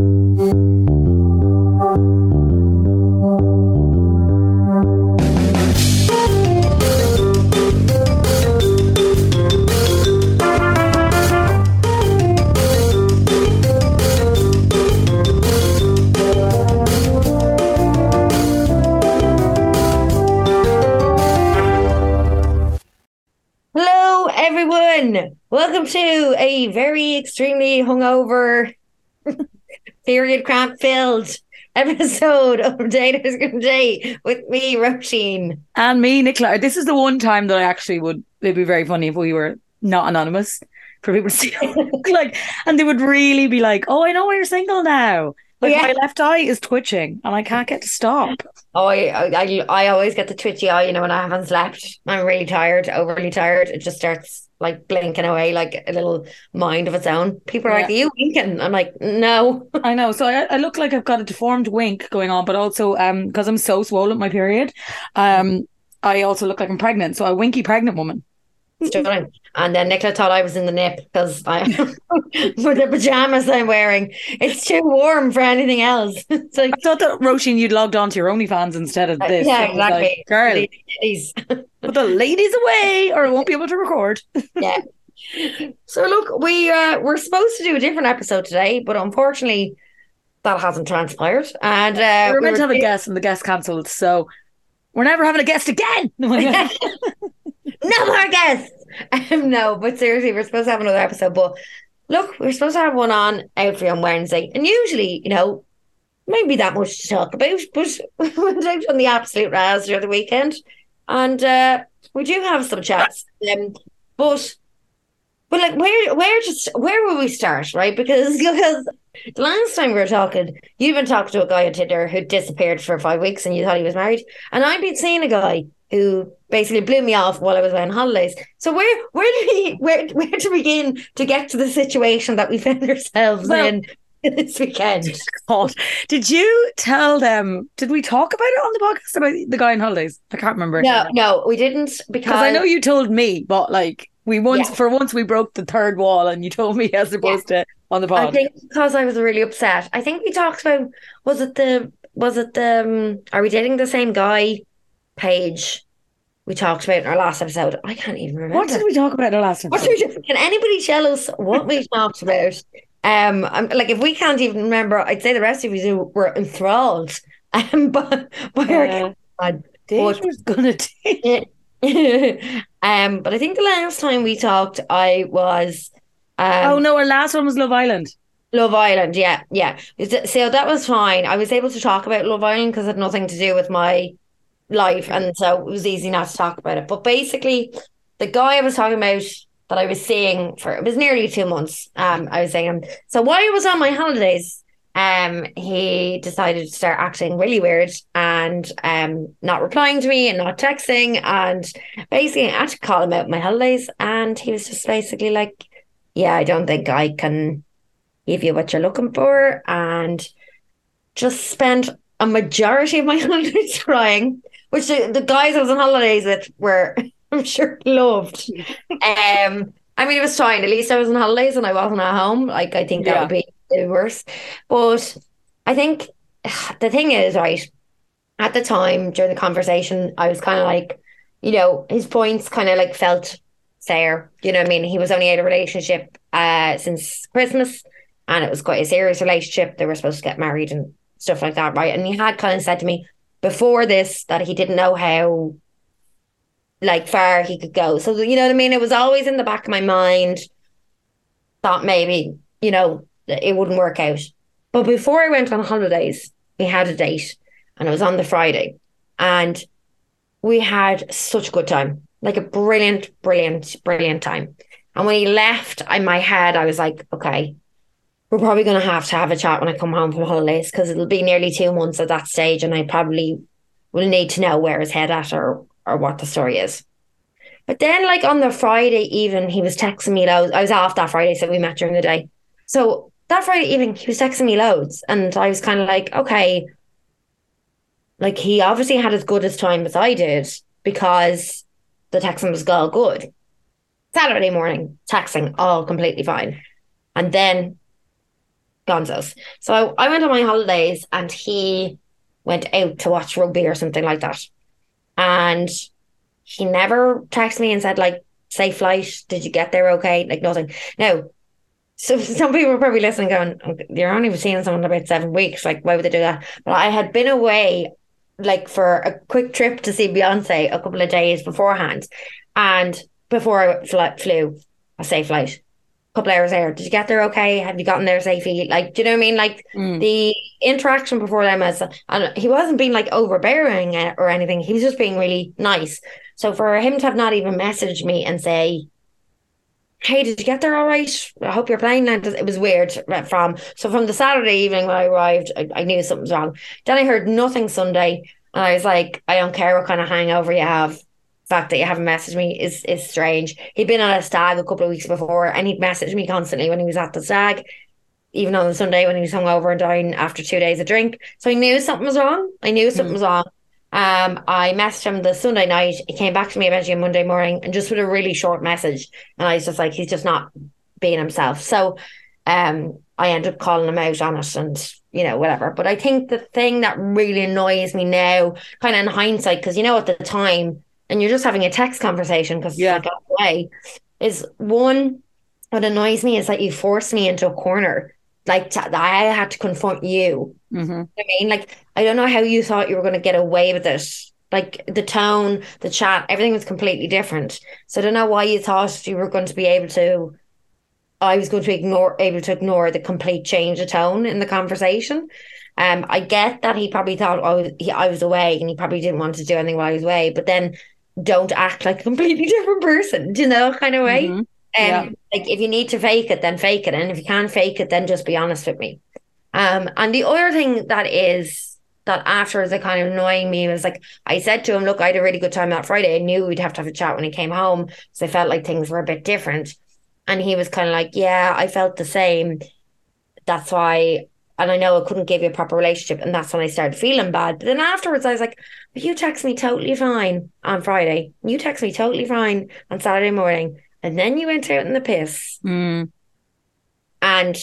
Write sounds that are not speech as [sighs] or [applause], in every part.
Hello, everyone. Welcome to a very extremely hungover, period cramp filled episode of Good Day with me, Roisin. And me, Nicola. This is the one time that I actually would. It'd be very funny if we were not anonymous for people to see. [laughs] [laughs] like, and they would really be like, "Oh, I know why you're single now." Like Yeah. my left eye is twitching, and I can't get to stop. Oh, I, I, I always get the twitchy eye, you know, when I haven't slept. I'm really tired, overly tired. It just starts like blinking away like a little mind of its own. People are like, Are you winking? I'm like, No. [laughs] I know. So I, I look like I've got a deformed wink going on, but also um because I'm so swollen my period, um I also look like I'm pregnant. So a winky pregnant woman. Stunning. And then Nicola thought I was in the nip because I [laughs] for the pajamas I'm wearing. It's too warm for anything else. [laughs] It's like I thought that Roisin, you'd logged on to your OnlyFans instead of this. Uh, yeah, So was like, exactly. Girl, Ladies. [laughs] put the ladies away, or I won't be able to record. yeah. So look, we uh we're supposed to do a different episode today, but unfortunately that hasn't transpired. And uh we were we meant to have a were- guest, and the guest cancelled. So we're never having a guest again. No more guests. [laughs] Um, no, but seriously, we're supposed to have another episode. But look, we're supposed to have one on out for you on Wednesday. And usually, you know, maybe that much to talk about, [laughs] but we went out on the absolute razz the other weekend. And uh, we do have some chats. Um, but but like where where just where will we start, right? Because [laughs] because the last time we were talking, you've been talking to a guy on Tinder who disappeared for five weeks and you thought he was married. And I've been seeing a guy who basically blew me off while I was on holidays. So where where do we where where to begin to get to the situation that we found ourselves Well- in this weekend? [laughs] God. Did you tell them? Did we talk about it on the podcast about the guy on holidays? I can't remember. No, no, we didn't because I know you told me, but like we once Yeah. for once we broke the third wall, and you told me as opposed to on the pod. I think because I was really upset. I think we talked about was it the was it the um, are we dating the same guy page we talked about in our last episode? I can't even remember. what did we talk about in the last What episode? did we- can anybody tell us what we talked about? Um, I'm, like if we can't even remember, I'd say the rest of you were enthralled. [laughs] Um, by, by Uh, our Dave was gonna [laughs] take. [laughs] um, but I think the last time we talked, I was. Um, oh no, our last one was Love Island. Love Island, yeah, yeah. So that was fine. I was able to talk about Love Island because it had nothing to do with my life, and so it was easy not to talk about it. But basically, the guy I was talking about that I was seeing for it was nearly two months. Um, I was saying. So while I was on my holidays, um, he decided to start acting really weird and um not replying to me and not texting, and basically I had to call him out my holidays, and he was just basically like, "Yeah, I don't think I can." give you what you're looking for and just spent a majority of my [laughs] holidays crying, which the, the guys I was on holidays with were, [laughs] I'm sure, loved. Um, I mean, it was fine. At least I was on holidays and I wasn't at home. Like, I think that Yeah. would be worse. But I think [sighs] the thing is, right, at the time during the conversation, I was kind of like, you know, his points kind of like felt fair. You know what I mean? He was only of a relationship uh, since Christmas and it was quite a serious relationship. They were supposed to get married and stuff like that, right? And he had kind of said to me before this that he didn't know how like far he could go. So you know what I mean? It was always in the back of my mind. Thought maybe, you know, it wouldn't work out. But before I went on holidays, we had a date and it was on the Friday. And we had such a good time. Like a brilliant, brilliant, brilliant time. And when he left, in my head, I was like, okay, we're probably going to have to have a chat when I come home from holidays because it'll be nearly two months at that stage, and I probably will need to know where his head at or or what the story is. But then, like on the Friday evening, he was texting me loads. I was off that Friday, so we met during the day. So that Friday evening, he was texting me loads, and I was kind of like, okay, like he obviously had as good as time as I did because the texting was all good. Saturday morning, texting all completely fine. And then gonzos. So I, went on my holidays and he went out to watch rugby or something like that. And he never texted me and said, like, safe flight. Did you get there okay? Like nothing. No. so [laughs] some people are probably listening going, you're only seeing someone about seven weeks. Like, why would they do that? But I had been away like for a quick trip to see Beyonce a couple of days beforehand. And before I fl- flew, a safe flight couple hours there. Did you get there okay? Have you gotten there safely? Like, do you know what I mean? Like mm. the interaction before them as and he wasn't being like overbearing or anything. He was just being really nice. So for him to have not even messaged me and say, Hey, did you get there all right? I hope you're playing now. It was weird from so from the Saturday evening when I arrived, I, I knew something was wrong. Then I heard nothing Sunday, and I was like, I don't care what kind of hangover you have fact that you haven't messaged me is is strange. He'd been on a stag a couple of weeks before and he'd messaged me constantly when he was at the stag, even on the Sunday when he was hungover and down after two days of drink. So I knew something was wrong. I knew something mm. was wrong. Um, I messaged him the Sunday night. He came back to me eventually on Monday morning and just with a really short message. And I was just like, he's just not being himself. So um, I ended up calling him out on it and you know, whatever. But I think the thing that really annoys me now, kind of in hindsight, because you know, at the time and you're just having a text conversation because yeah. it's like away, is one what annoys me is that you forced me into a corner. Like I had to confront you. Mm-hmm. I mean, like I don't know how you thought you were going to get away with it. Like the tone, the chat, everything was completely different. So I don't know why you thought you were going to be able to. I was going to ignore, able to ignore the complete change of tone in the conversation. Um, I get that he probably thought oh, he, I was away and he probably didn't want to do anything while I was away. But then don't act like a completely [laughs] different person, you know, kind of way. Mm-hmm. Yeah. Um, like if you need to fake it, then fake it. And if you can't fake it, then just be honest with me. Um, and the other thing that is that afterwards that kind of annoying me was like I said to him, look, I had a really good time that Friday. I knew we'd have to have a chat when he came home. So I felt like things were a bit different. And he was kind of like, Yeah, I felt the same. That's why and I know I couldn't give you a proper relationship. And that's when I started feeling bad. But then afterwards, I was like, but you text me totally fine on Friday. You text me totally fine on Saturday morning. And then you went out in the piss mm. and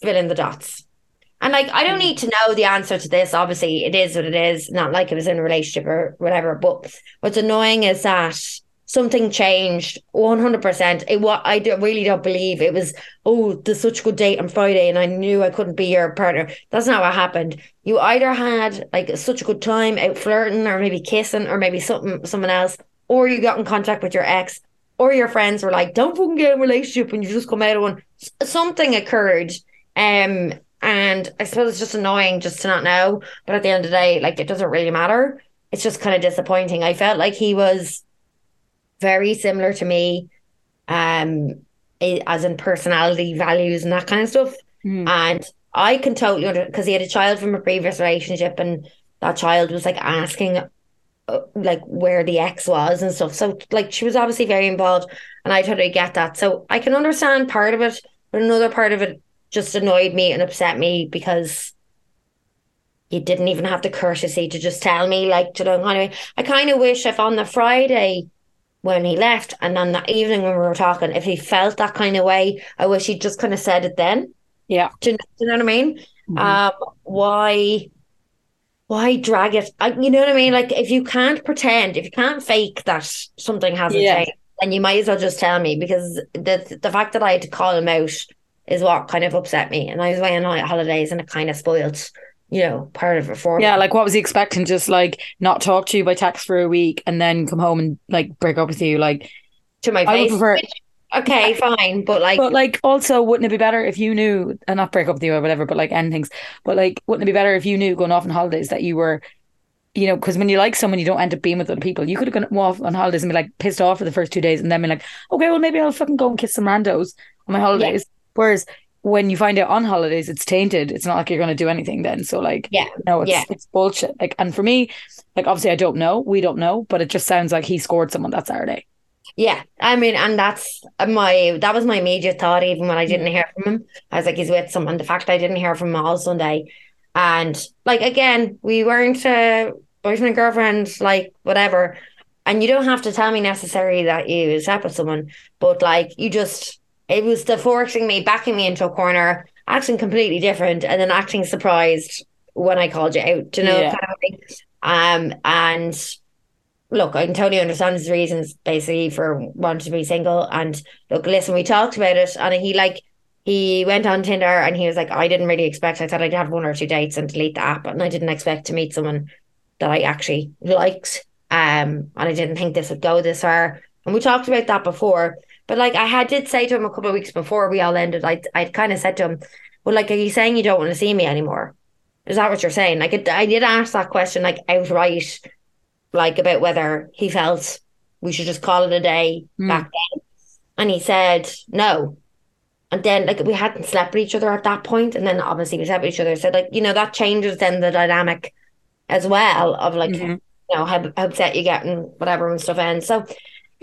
fill in the dots. And like, I don't need to know the answer to this. Obviously, it is what it is. Not like it was in a relationship or whatever. But what's annoying is that something changed 100% it what i do, really don't believe it was oh there's such a good date on friday and i knew i couldn't be your partner. That's not what happened. You either had like such a good time out flirting or maybe kissing or maybe something someone else or you got in contact with your ex or your friends were like don't fucking get in a relationship when you just come out of one. Something occurred um and i suppose it's just annoying just to not know but at the end of the day like it doesn't really matter. It's just kind of disappointing. I felt like he was very similar to me, um, as in personality, values, and that kind of stuff. Mm. And I can totally because he had a child from a previous relationship, and that child was like asking, uh, like where the ex was and stuff. So like she was obviously very involved, and I totally get that. So I can understand part of it, but another part of it just annoyed me and upset me because you didn't even have the courtesy to just tell me, like, you know, anyway, I kind of wish if on the Friday when he left and on that evening when we were talking, if he felt that kind of way, I wish he'd just kind of said it then. Yeah. Do you, do you know what I mean? Mm-hmm. Um, why why drag it? I, you know what I mean? Like if you can't pretend, if you can't fake that something hasn't yeah. changed, then you might as well just tell me because the the fact that I had to call him out is what kind of upset me. And I was away on holidays and it kind of spoiled you know, part of it for Yeah, like what was he expecting? Just like not talk to you by text for a week and then come home and like break up with you, like to my face. Prefer, okay, fine, but like, but like, also, wouldn't it be better if you knew, and not break up with you or whatever, but like end things, but like, wouldn't it be better if you knew going off on holidays that you were, you know, because when you like someone, you don't end up being with other people. You could have gone off on holidays and be like pissed off for the first two days, and then be like, okay, well, maybe I'll fucking go and kiss some randos on my holidays. Yeah. Whereas when you find out on holidays it's tainted. It's not like you're going to do anything then. So like yeah no it's yeah. it's bullshit. Like and for me like obviously I don't know. We don't know but it just sounds like he scored someone that Saturday. Yeah I mean and that's my that was my major thought even when I didn't hear from him. I was like he's with someone. The fact I didn't hear from him all Sunday. And like again we weren't uh, boyfriend and girlfriend like whatever. And you don't have to tell me necessarily that you slept with someone but like you just it was the forcing me, backing me into a corner. acting completely different and then acting surprised when I called you out, you know, Yeah. kind of. Um, and look, I can totally understand his reasons basically for wanting to be single. And look, listen, we talked about it, and he like he went on Tinder and he was like, I didn't really expect. I thought I'd have one or two dates and delete the app, and I didn't expect to meet someone that I actually liked. Um, and I didn't think this would go this far. And we talked about that before. But like I had did say to him a couple of weeks before we all ended, I I kind of said to him, "Well, like, are you saying you don't want to see me anymore? Is that what you're saying?" Like, it, I did ask that question like outright, like about whether he felt we should just call it a day Mm. back then, and he said no. And then like we hadn't slept with each other at that point, and then obviously we slept with each other. So like you know that changes then the dynamic as well of like Mhm. you know how, how upset you get and whatever and stuff ends. So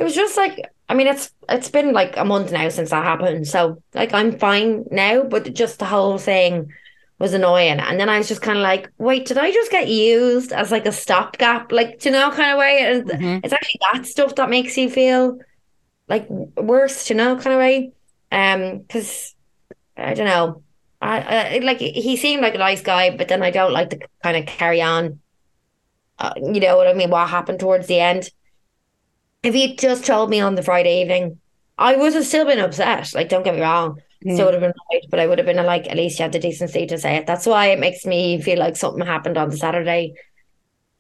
it was just like I mean it's it's been like a month now since that happened. So like I'm fine now, but just the whole thing was annoying. And then I was just kind of like, wait, did I just get used as like a stopgap? Like, you know, kind of way? And Mhm. it's actually that stuff that makes you feel like worse, you know, kind of way. Um, because I don't know. I, I like he seemed like a nice guy, but then I don't like to kind of carry on. Uh, you know what I mean? What happened towards the end? If he just told me on the Friday evening, I would have still been upset. Like, don't get me wrong. Mm. So it would have been right, but I would have been like, at least you had the decency to say it. That's why it makes me feel like something happened on the Saturday.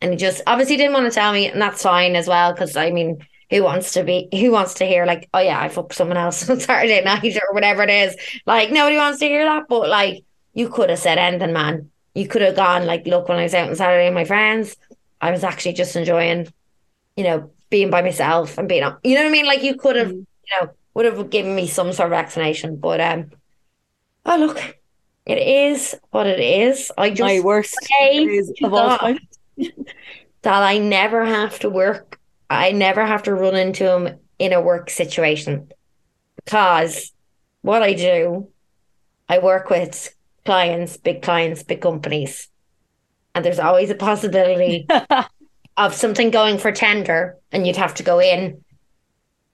And he just obviously didn't want to tell me, and that's fine as well. Because I mean, who wants to be, who wants to hear like, oh yeah, I fucked someone else [laughs] on Saturday night or whatever it is. Like nobody wants to hear that. But like, you could have said anything, man. You could have gone like, look, when I was out on Saturday with my friends, I was actually just enjoying, you know, being by myself and being, up. you know what I mean? Like you could have, Mm. you know, would have given me some sort of explanation. But um, oh look, it is what it is. I just My worst days of all time. [laughs] that I never have to work. I never have to run into him in a work situation because what I do, I work with clients, big clients, big companies, and there's always a possibility [laughs] of something going for tender, and you'd have to go in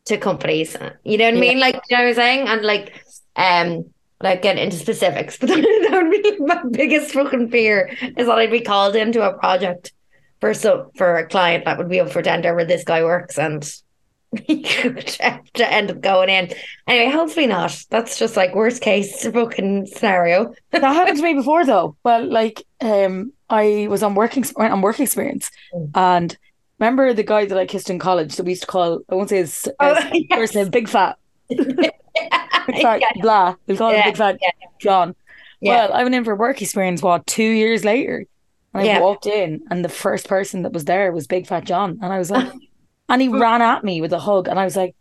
to companies. You know what I mean? Like you know what I'm saying? And like, um, like get into specifics, [laughs] but that would be my biggest fucking fear is that I'd be called into a project for so for a client that would be up for tender where this guy works and could [laughs] have to end up going in. Anyway, hopefully not. That's just like worst case [laughs] fucking scenario. that happened to me [laughs] before though. Well, like um I was on working on work experience Mm. and remember the guy that I kissed in college that we used to call I won't say his, Oh, his yes. first name Big Fat. Big Fat yeah, blah. We'll call him Big Fat yeah. John. yeah. Well, I went in for work experience what two years later. And I Yeah. walked in and the first person that was there was Big Fat John. And I was like and he ran at me with a hug and I was like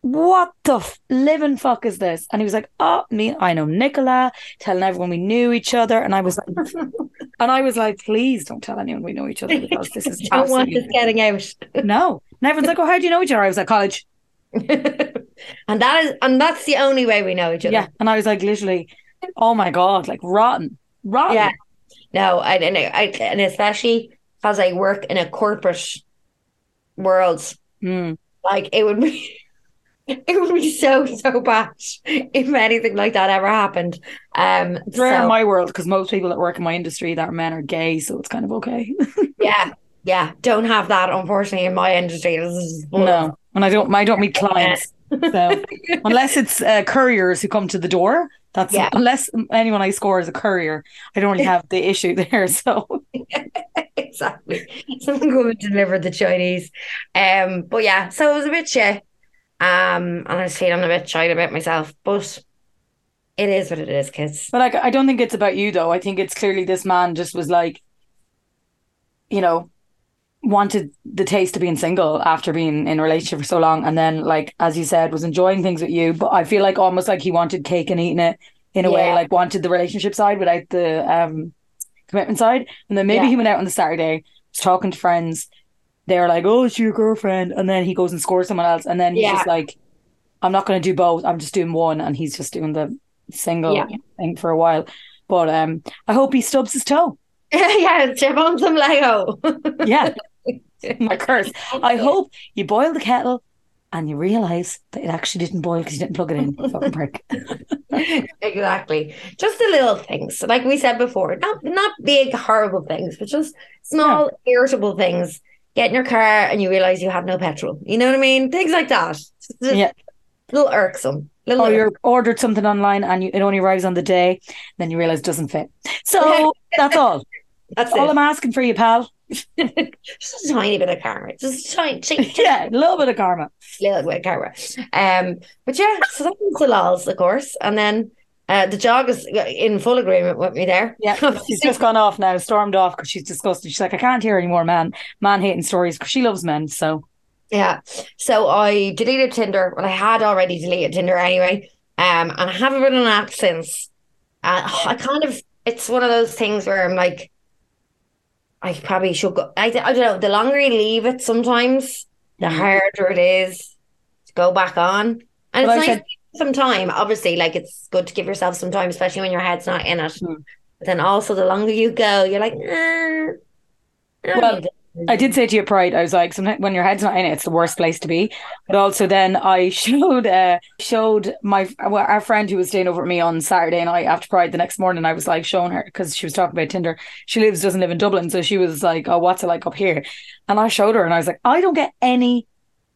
what the f- living fuck is this? And he was like, "Oh, me, I know Nicola, telling everyone we knew each other." And I was like, [laughs] and I was like, "Please don't tell anyone we know each other because this is don't want this getting out. no." And everyone's like, "Oh, how do you know each other?" I was like, "College." [laughs] and that is and that's the only way we know each other. Yeah, and I was like, literally, oh my god, like rotten, rotten. Yeah. No, I don't know. I, and especially because I work in a corporate world, Mm. like it would be [laughs] it would be so so bad if anything like that ever happened. Um It's rare in my world because most people that work in my industry that are men are gay, so it's kind of okay. [laughs] yeah, yeah. Don't have that unfortunately in my industry. This is no, and I don't, I don't meet [laughs] clients. So unless it's uh, couriers who come to the door, that's Yeah. unless anyone I score is a courier, I don't really have the issue [laughs] there. So [laughs] exactly. Someone go and deliver the Chinese. Um, but yeah, so it was a bit shit. Um, and I was feeling a bit shy about myself, but it is what it is, kids. But like, I don't think it's about you though. I think it's clearly this man just was like, you know, wanted the taste of being single after being in a relationship for so long, and then like as you said, was enjoying things with you. But I feel like almost like he wanted cake and eating it in a way, like wanted the relationship side without the um commitment side. And then maybe Yeah. he went out on the Saturday, was talking to friends. They were like, "Oh, it's your girlfriend," and then he goes and scores someone else, and then he's Yeah. just like, "I'm not going to do both. I'm just doing one," and he's just doing the single Yeah. thing for a while. But um, I hope he stubs his toe. [laughs] yeah, chip on some Lego. Yeah, [laughs] [laughs] my curse. I hope you boil the kettle, and you realise that it actually didn't boil because you didn't plug it in. Fucking [laughs] prick. exactly. Just the little things, like we said before, not not big horrible things, but just small irritable things. Get in your car and you realize you have no petrol. You know what I mean? Things like that. Just Yeah. little irksome. Little Or you ordered something online and you, it only arrives on the day, then you realise it doesn't fit. So [laughs] that's all. That's all it. I'm asking for you, pal. Just a tiny bit of karma. Just a tiny, [laughs] tiny, Yeah, a little bit of karma. little bit of karma. Um, but yeah, so that was the lols, of course, and then uh, the jog is in full agreement with me there. Yeah, [laughs] she's just gone off now, stormed off because she's disgusted. She's like, I can't hear any more man man hating stories because she loves men. So Yeah. So I deleted Tinder. Well, I had already deleted Tinder anyway. Um, and I haven't been on an app since. Uh, I kind of, it's one of those things where I'm like, I probably should go. I, I don't know. The longer you leave it, sometimes the Mhm. harder it is to go back on. And I it's nice said- to give some time. Obviously, like it's good to give yourself some time, especially when your head's not in it. Mm. But then also, the longer you go, you're like, eh, Well, I did say to you, Pride, I was like, sometimes when your head's not in it, it's the worst place to be. But also then I [laughs] showed uh showed my well, our friend who was staying over at me on Saturday night after Pride the next morning. I was like showing her because she was talking about Tinder. She lives doesn't live in Dublin, so she was like, "Oh, what's it like up here?" And I showed her, and I was like, "I don't get any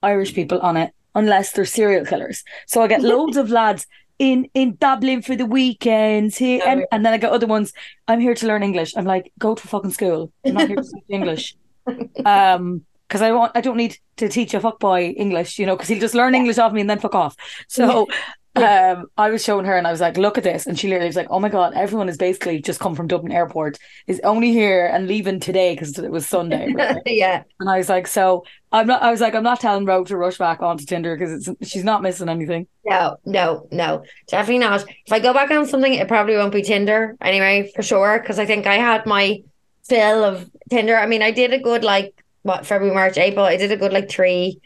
Irish people on it unless they're serial killers." So I get [laughs] loads of lads. In, in Dublin for the weekends here and, and then I got other ones I'm here to learn English I'm like go to fucking school I'm not here to speak English um because I want I don't need to teach a fuckboy English, you know, because he'll just learn English off me and then fuck off. [laughs] So um I was showing her and I was like, look at this. And she literally was like, Oh my god, everyone is basically just come from Dublin Airport, is only here and leaving today because it was Sunday. [laughs] right? yeah. and I was like, so I'm not I was like, I'm not telling Ro to rush back onto Tinder because it's she's not missing anything. No, no, no, definitely not. If I go back on something, it probably won't be Tinder anyway, for sure. Because I think I had my fill of Tinder. I mean, I did a good like what February, March, April. I did a good like three,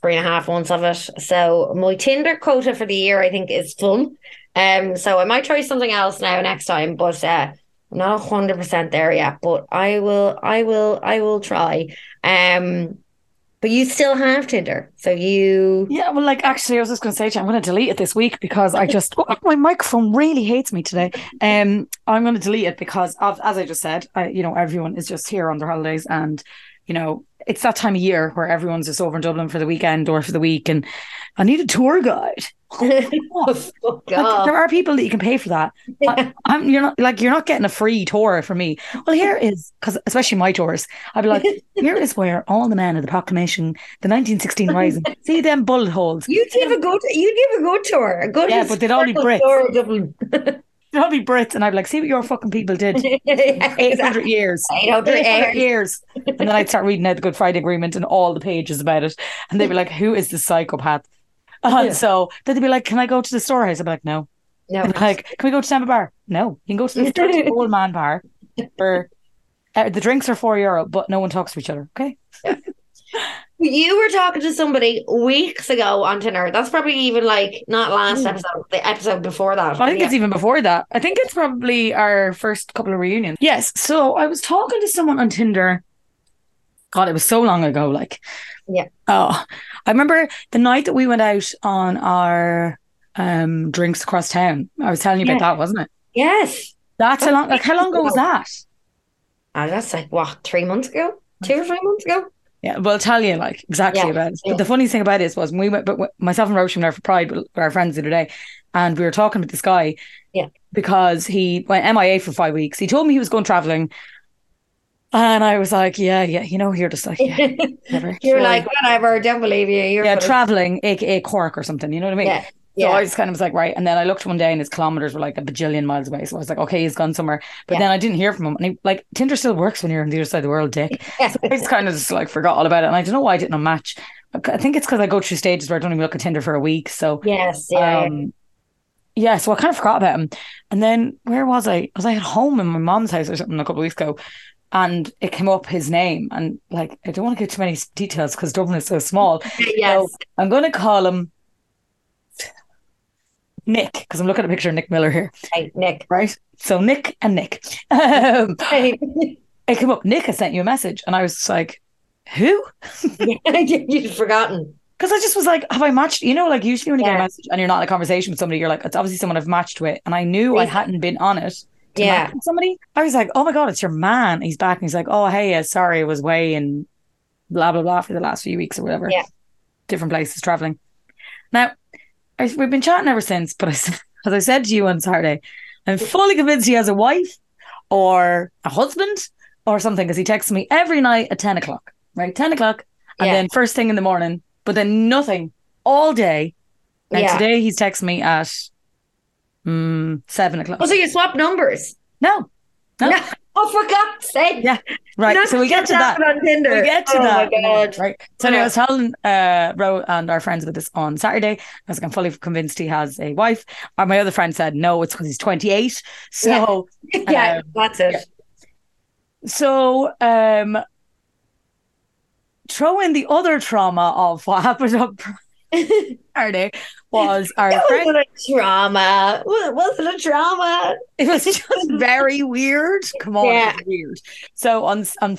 three and a half months of it. So my Tinder quota for the year, I think, is full. Um, so I might try something else now next time, but uh, I'm not hundred percent there yet. But I will, I will, I will try. Um, but you still have Tinder, so you. Yeah, well, like actually, I was just going to say to you, I'm going to delete it this week because I just [laughs] oh, my microphone really hates me today. Um, I'm going to delete it because of, as I just said, I, you know, everyone is just here on their holidays, and you know, it's that time of year where everyone's just over in Dublin for the weekend or for the week, and I need a tour guide. Oh, Like, there are people that you can pay for that. I, I'm you're not like you're not getting a free tour from me. Well, here is because especially my tours, I'd be like, [laughs] here is where all the men of the proclamation, the 1916 rising, [laughs] see them bullet holes. You give a good, you give a good tour, a good Yeah, but they'd all be Brits. Dublin. [laughs] They'll be Brits, and I'd be like, see what your fucking people did. Yeah, 800 years. 800 800 years. years. And then I'd start reading out the Good Friday Agreement and all the pages about it. And they'd be like, who is this psychopath? And Yeah. so then they'd be like, can I go to the storehouse? I'd be like, no. No, like, can we go to Samba Bar? No. You can go to the [laughs] 30 old man bar for uh, the drinks are four euro, but no one talks to each other. Okay. [laughs] you were talking to somebody weeks ago on Tinder. That's probably even like not last episode, the episode before that. I think Yeah. it's even before that. I think it's probably our first couple of reunions. Yes. So I was talking to someone on Tinder. God, it was so long ago. Like, Yeah. Oh, I remember the night that we went out on our um drinks across town. I was telling you Yeah. about that, wasn't it? yes. That's how long. Like, how long ago was that? Ah, that's like what three months ago, two or three months ago. Yeah, well, tell you like exactly Yeah, about it. yeah. But the funny thing about this was when we went, but myself and Roisin were there for Pride with our friends the other day, and we were talking with this guy. Yeah. Because he went MIA for five weeks. He told me he was going traveling, and I was like, yeah, yeah, you know, you're just like, yeah, whatever. [laughs] You're like whatever. Don't believe you. You're yeah, traveling, aka Cork or something. You know what I mean? Yeah. So I Yeah. just kind of was like, right. And then I looked one day and his kilometers were like a bajillion miles away. So I was like, okay, he's gone somewhere. But Yeah. then I didn't hear from him. And he, like, Tinder still works when you're on the other side of the world, dick. [laughs] Yeah. So I just kind of just like forgot all about it. And I don't know why I didn't match. I think it's because I go through stages where I don't even look at Tinder for a week. So, Yes. Yeah. um, yeah, so I kind of forgot about him. And then where was I? Was I at home in my mom's house or something a couple of weeks ago? And it came up his name. And like, I don't want to get too many details because Dublin is so small. [laughs] yes. So I'm going to call him Nick because I'm looking at a picture of Nick Miller here, Hey, Nick. right? So Nick and Nick. [laughs] Um, Hey. it came up, Nick, I sent you a message. And I was like, who? [laughs] You'd forgotten. Because I just was like, have I matched? You know, like usually when you get a message and you're not in a conversation with somebody, you're like, it's obviously someone I've matched with. And I knew I hadn't been on it. Yeah. somebody. I was like, oh my God, it's your man. He's back. And he's like, oh, hey, uh, sorry, I was away and blah, blah, blah for the last few weeks or whatever. Yeah. Different places traveling. Now, I, we've been chatting ever since, but I, [laughs] as I said to you on Saturday, I'm fully convinced he has a wife or a husband or something because he texts me every night at 10 o'clock, right? 10 o'clock. And Yeah. then first thing in the morning, but then nothing all day. And Yeah. today he's texting me at mm, 7 o'clock. Oh, so you swap numbers? No. No. No. [laughs] Oh, for God's sake. Yeah, Right. Not So we get to that. on Tinder. We get to oh that. my God. Right. So anyway, I was telling uh, Ro and our friends about this on Saturday. I was like, I'm fully convinced he has a wife. Or my other friend said, no, it's because he's 28. So, yeah, [laughs] Um, that's it. yeah. so, um, throw in the other trauma of what happened on [laughs] Saturday was our It friend. wasn't a trauma. Wa- wasn't a trauma. It was just [laughs] very weird. Come on, Yeah. it was weird. So on on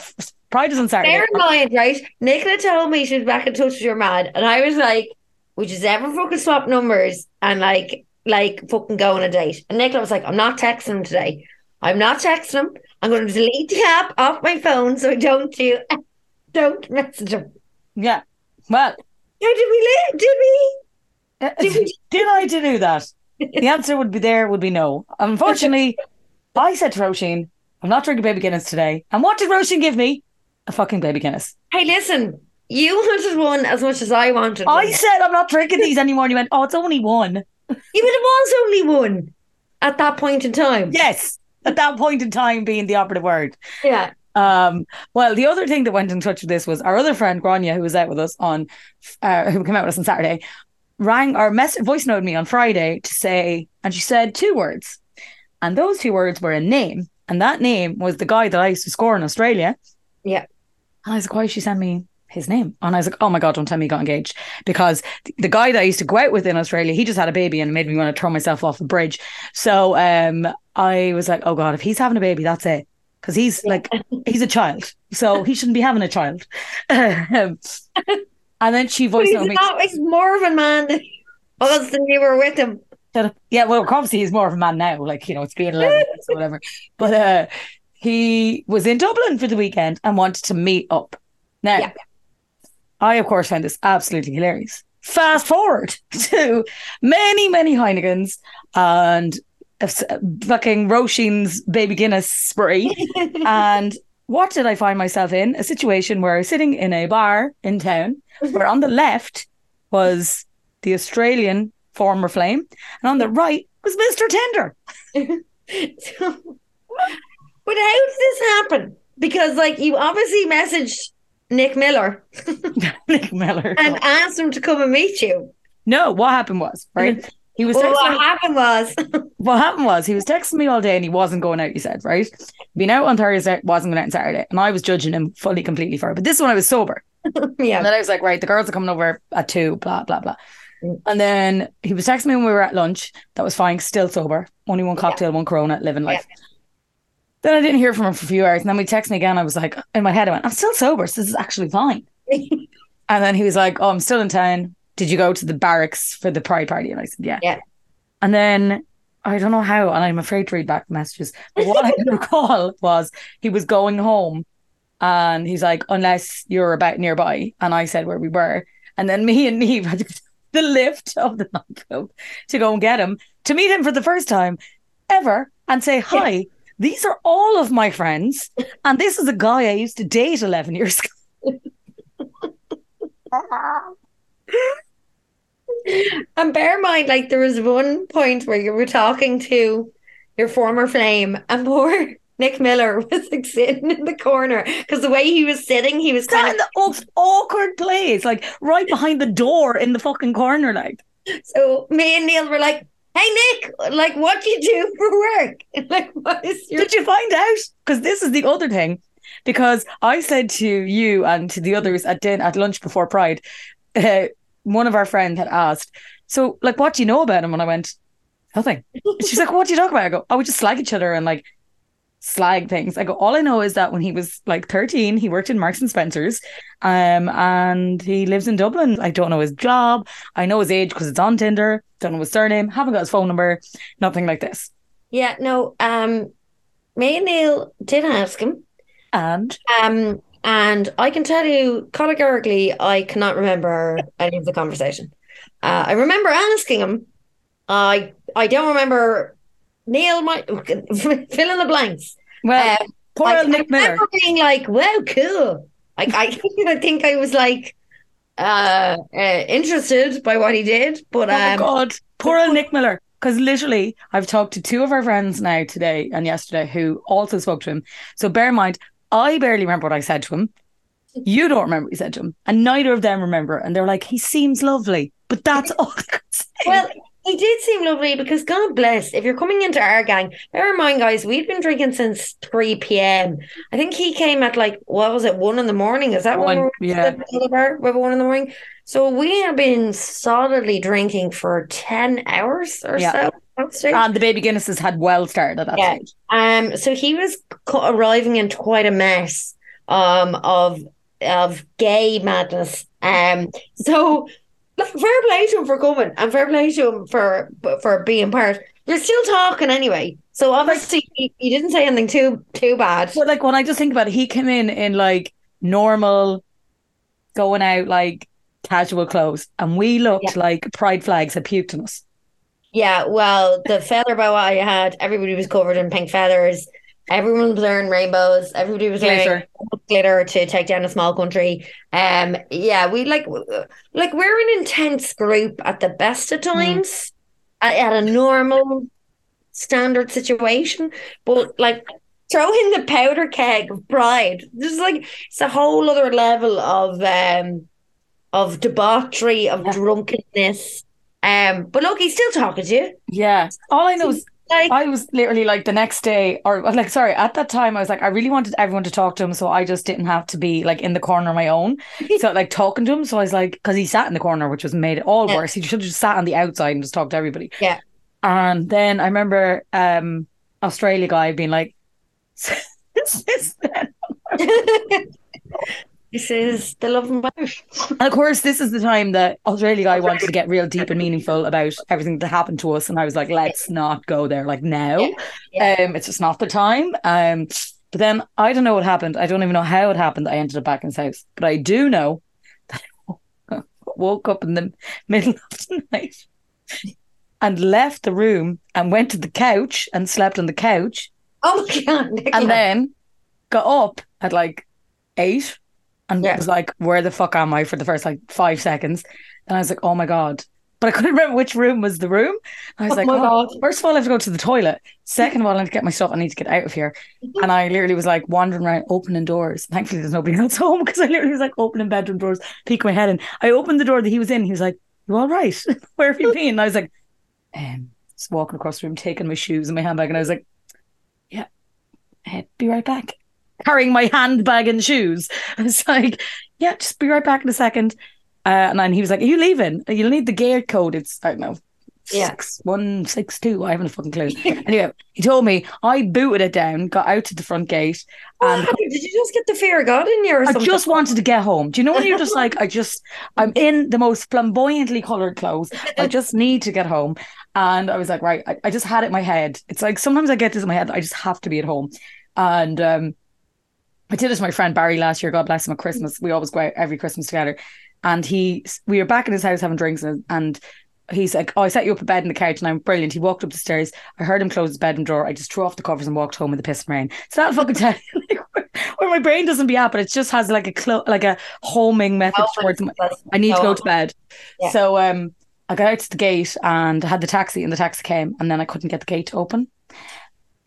Pride is on Saturday. Bear in mind, right? Nicola told me she was back in touch with your man, and I was like, "We just ever fucking swap numbers and like, like fucking go on a date." And Nicola was like, "I'm not texting him today. I'm not texting him. I'm going to delete the app off my phone so I don't do, [laughs] don't message him." Yeah. Well, No, did we? Did we? Uh, Did we- Did I do that? The answer would be there, would be no. Unfortunately, [laughs] I said to Roisin, I'm not drinking baby Guinness today. And what did Roisin give me? A fucking baby Guinness. Hey, listen. You wanted one as much as I wanted. One. I said I'm not drinking these anymore. And you went, oh, it's only one. Yeah, but it was only one at that point in time. Yes. At that point in time being the operative word. Yeah. Um, well, the other thing that went in touch with this was our other friend Grania, who was out with us on, uh, who came out with us on Saturday, rang or mess voice noted me on Friday to say, and she said two words, and those two words were a name, and that name was the guy that I used to score in Australia. Yeah. And I was like, why did she send me his name? And I was like, oh my god, don't tell me he got engaged because the guy that I used to go out with in Australia, he just had a baby and it made me want to throw myself off the bridge. So um, I was like, oh god, if he's having a baby, that's it. Because he's like, he's a child, so he shouldn't be having a child. [laughs] Um, and then she voiced he's, not, he's more of a man than he was than you were with him. Yeah, well, obviously he's more of a man now. Like you know, it's been eleven or whatever. But uh, he was in Dublin for the weekend and wanted to meet up. Now, Yeah. I of course found this absolutely hilarious. Fast forward [laughs] to many, many Heinekens and fucking Roisin's baby Guinness spree. [laughs] and what did I find myself in? A situation where I was sitting in a bar in town, where on the left was the Australian former flame, and on the right was Mr. Tinder. [laughs] So- but how did this happen? Because like you obviously messaged Nick Miller [laughs] Nick Miller. and asked him to come and meet you. no, what happened was, right? He was Well, texting what happened was [laughs] what happened was he was texting me all day and he wasn't going out, he said, right? Been out on Thursday, wasn't going out on Saturday. And I was judging him fully, completely for it. But this one I was sober. [laughs] Yeah. And then I was like, right, the girls are coming over at two, blah, blah, blah. Mm. And then he was texting me when we were at lunch. That was fine, still sober. Only one cocktail, one corona, living life. Then I didn't hear from him for a few hours. And then we texted me again. I was like, in my head, I went, I'm still sober. So this is actually fine. [laughs] And then he was like, Oh, I'm still in town. Did you go to the barracks for the pride party? And I said, Yeah. Yeah. And then I don't know how, and I'm afraid to read back the messages. But what I can [laughs] recall was he was going home and he's like, Unless you're about nearby. And I said where we were. And then me and Neve had the lift of the nightclub to go and get him to meet him for the first time ever and say, Hi, these are all of my friends. And this is a guy I used to date 11 years ago. [laughs] [laughs] And bear in mind, like there was one point where you were talking to your former flame, and [laughs] poor Nick Miller was like sitting in the corner because the way he was sitting, he was kind in the most awkward place, like right behind the door in the fucking corner, like. So me and Neil were like, "Hey Nick, like what do you do for work? [laughs] Like what is your?" Did you find out? Because this is the other thing. Because I said to you and to the others at din- at lunch before Pride, [laughs] uh, one of our friends had asked, "So, like, what do you know about him?" And I went, "Nothing." She's like, "What do you talk about?" I go, "Oh, we just slag each other and like slag things. I go, all I know is that when he was like 13, he worked in Marks and Spencer's um, and he lives in Dublin. I don't know his job. I know his age because it's on Tinder. Don't know his surname. Haven't got his phone number. Nothing like this. Yeah, no, um, me and Neil did ask him. And Um, and I can tell you categorically, I cannot remember any of the conversation. Uh, I remember asking him. I I don't remember. Neil might [laughs] fill in the blanks. well, Um, poor I, old I Nick Miller. being like, "Wow, cool!" Like I, [laughs] I think I was like uh, uh interested by what he did, but Oh um, God, poor old Nick Miller. Because literally, I've talked to two of our friends now today and yesterday who also spoke to him. So bear in mind, I barely remember what I said to him. You don't remember what you said to him, and neither of them remember. And they're like, "He seems lovely," but that's all I could say. Well, he did seem lovely because God bless. If you're coming into our gang, bear in mind, guys, we've been drinking since three p.m. I think he came at like what was it, one in the morning? Is that One, when we were yeah. bar? One in the morning. So we have been solidly drinking for ten hours or Yeah. so. And the baby Guinnesses had well started at that Yeah. stage. Um, so he was co- arriving into quite a mess um of of gay madness. Um, so like, fair play to him for coming and fair play to him for for being part. You're still talking anyway, so obviously he, he didn't say anything too too bad. But like when I just think about it, he came in in like normal, going out like casual clothes, and we looked Yeah. like pride flags had puked on us. Yeah, well, the feather boa I had, everybody was covered in pink feathers. Everyone was wearing rainbows. Everybody was wearing Glitter. glitter to take down a small country. Um, yeah, we like like we're an intense group at the best of times, at, at a normal standard situation, but like throw in the powder keg of pride. There's like it's a whole other level of um of debauchery, of Yeah. drunkenness. Um, but look, he's still talking to you. Yeah. All I know is Like, I was literally like the next day, or like, sorry, at that time, I was like, I really wanted everyone to talk to him. So I just didn't have to be like in the corner on my own. [laughs] So, like, talking to him. So I was like, because he sat in the corner, which was made it all Yeah. worse. He should have just sat on the outside and just talked to everybody. Yeah. And then I remember um Australia guy being like, [laughs] "Is [laughs] this is the love and Welsh. And of course, this is the time that Australia guy wanted to get real deep and meaningful about everything that happened to us. And I was like, let's not go there. Like now, Yeah. Yeah. um, it's just not the time. Um, but then I don't know what happened. I don't even know how it happened. that I ended up back in his house, but I do know that [laughs] I woke up in the middle of the [laughs] night and left the room and went to the couch and slept on the couch, Oh my god! Nicola. and then got up at like eight and Yeah. was like, "Where the fuck am I?" for the first like five seconds. And I was like, "Oh my god!" But I couldn't [laughs] remember which room was the room. I was Oh like, my "Oh, God. First of all, I have to go to the toilet. Second of all, I have to get my stuff. I need to get out of here. And I literally was like wandering around, opening doors. Thankfully, there's nobody else [laughs] home because I literally was like opening bedroom doors, peek my head in. I opened the door that he was in. He was like, "You all right? [laughs] Where have you been?" And I was like, um, just walking across the room, taking my shoes and my handbag, and I was like, "Yeah, eh, be right back." Carrying my handbag and shoes. I was like, "Yeah, just be right back in a second. Uh, and then he was like, "Are you leaving? You'll need the gate code. It's I don't know." Yeah. Six one six two. I haven't a fucking clue. [laughs] anyway, he told me I booted it down, got out to the front gate, and? Did you just get the fear of God in you or I just wanted to get home. Do you know when you're just like, [laughs] I just, I'm in the most flamboyantly colored clothes. I [laughs] just need to get home. And I was like, right, I, I just had it in my head. It's like sometimes I get this in my head, I just have to be at home. And um, I did it to my friend Barry last year. God bless him at Christmas. We always go out every Christmas together. And he, we were back in his house having drinks, and, and he's like, "Oh, I set you up a bed in the couch, and I'm brilliant." He walked up the stairs. I heard him close his bedroom door. I just threw off the covers and walked home in the piss and rain. So that'll fucking tell you [laughs] like, where, my brain doesn't be at, but it just has like a clo- like a homing method Oh, towards my, I need to go to bed. Yeah. So um, I got out to the gate and had the taxi, and the taxi came, and then I couldn't get the gate to open.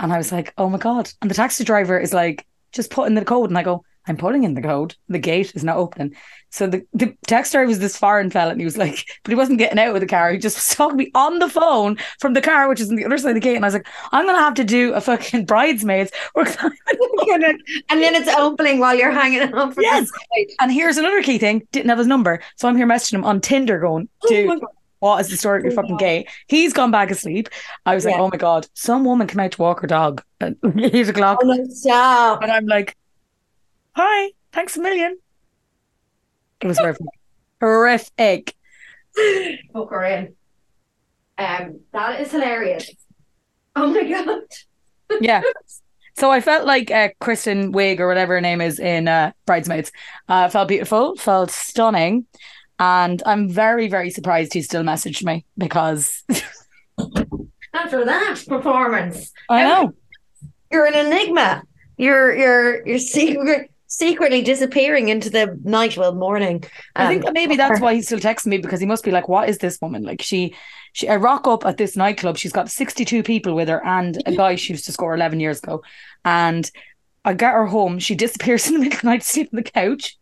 And I was like, oh my God. And the taxi driver is like, just put in the code. And I go, I'm putting in the code. The gate is not opening. So the, the driver was this foreign fella and he was like, [laughs] but he wasn't getting out of the car. He just was talking to me on the phone from the car, which is on the other side of the gate. And I was like, I'm going to have to do a fucking bridesmaids. We're [laughs] and then it's opening while you're hanging. For Yes. And here's another key thing: didn't have his number, so I'm here messaging him on Tinder, going, Oh "Dude, God. What is the story of your fucking gay? He's gone back asleep. I was like, oh my god, some woman came out to walk her dog at [laughs] eight o'clock, Oh no, stop. and I'm like, hi, thanks a million. It was horrific. [laughs] horrific. Book her in. Um, that is hilarious. Oh my god. [laughs] Yeah. So I felt like uh, Kristen Wiig or whatever her name is in uh, Bridesmaids. Uh, felt beautiful, felt stunning, and I'm very, very surprised he still messaged me because [laughs] After that performance, I know. you're an enigma. You're you're you're secret, secretly disappearing into the night, well, morning. I think Um, that maybe that's why he still texts me because he must be like, "What is this woman like?" She, she, I rock up at this nightclub. She's got sixty-two people with her and a guy she used to score eleven years ago, and I get her home. She disappears [laughs] in the middle of the night, to sleep on the couch,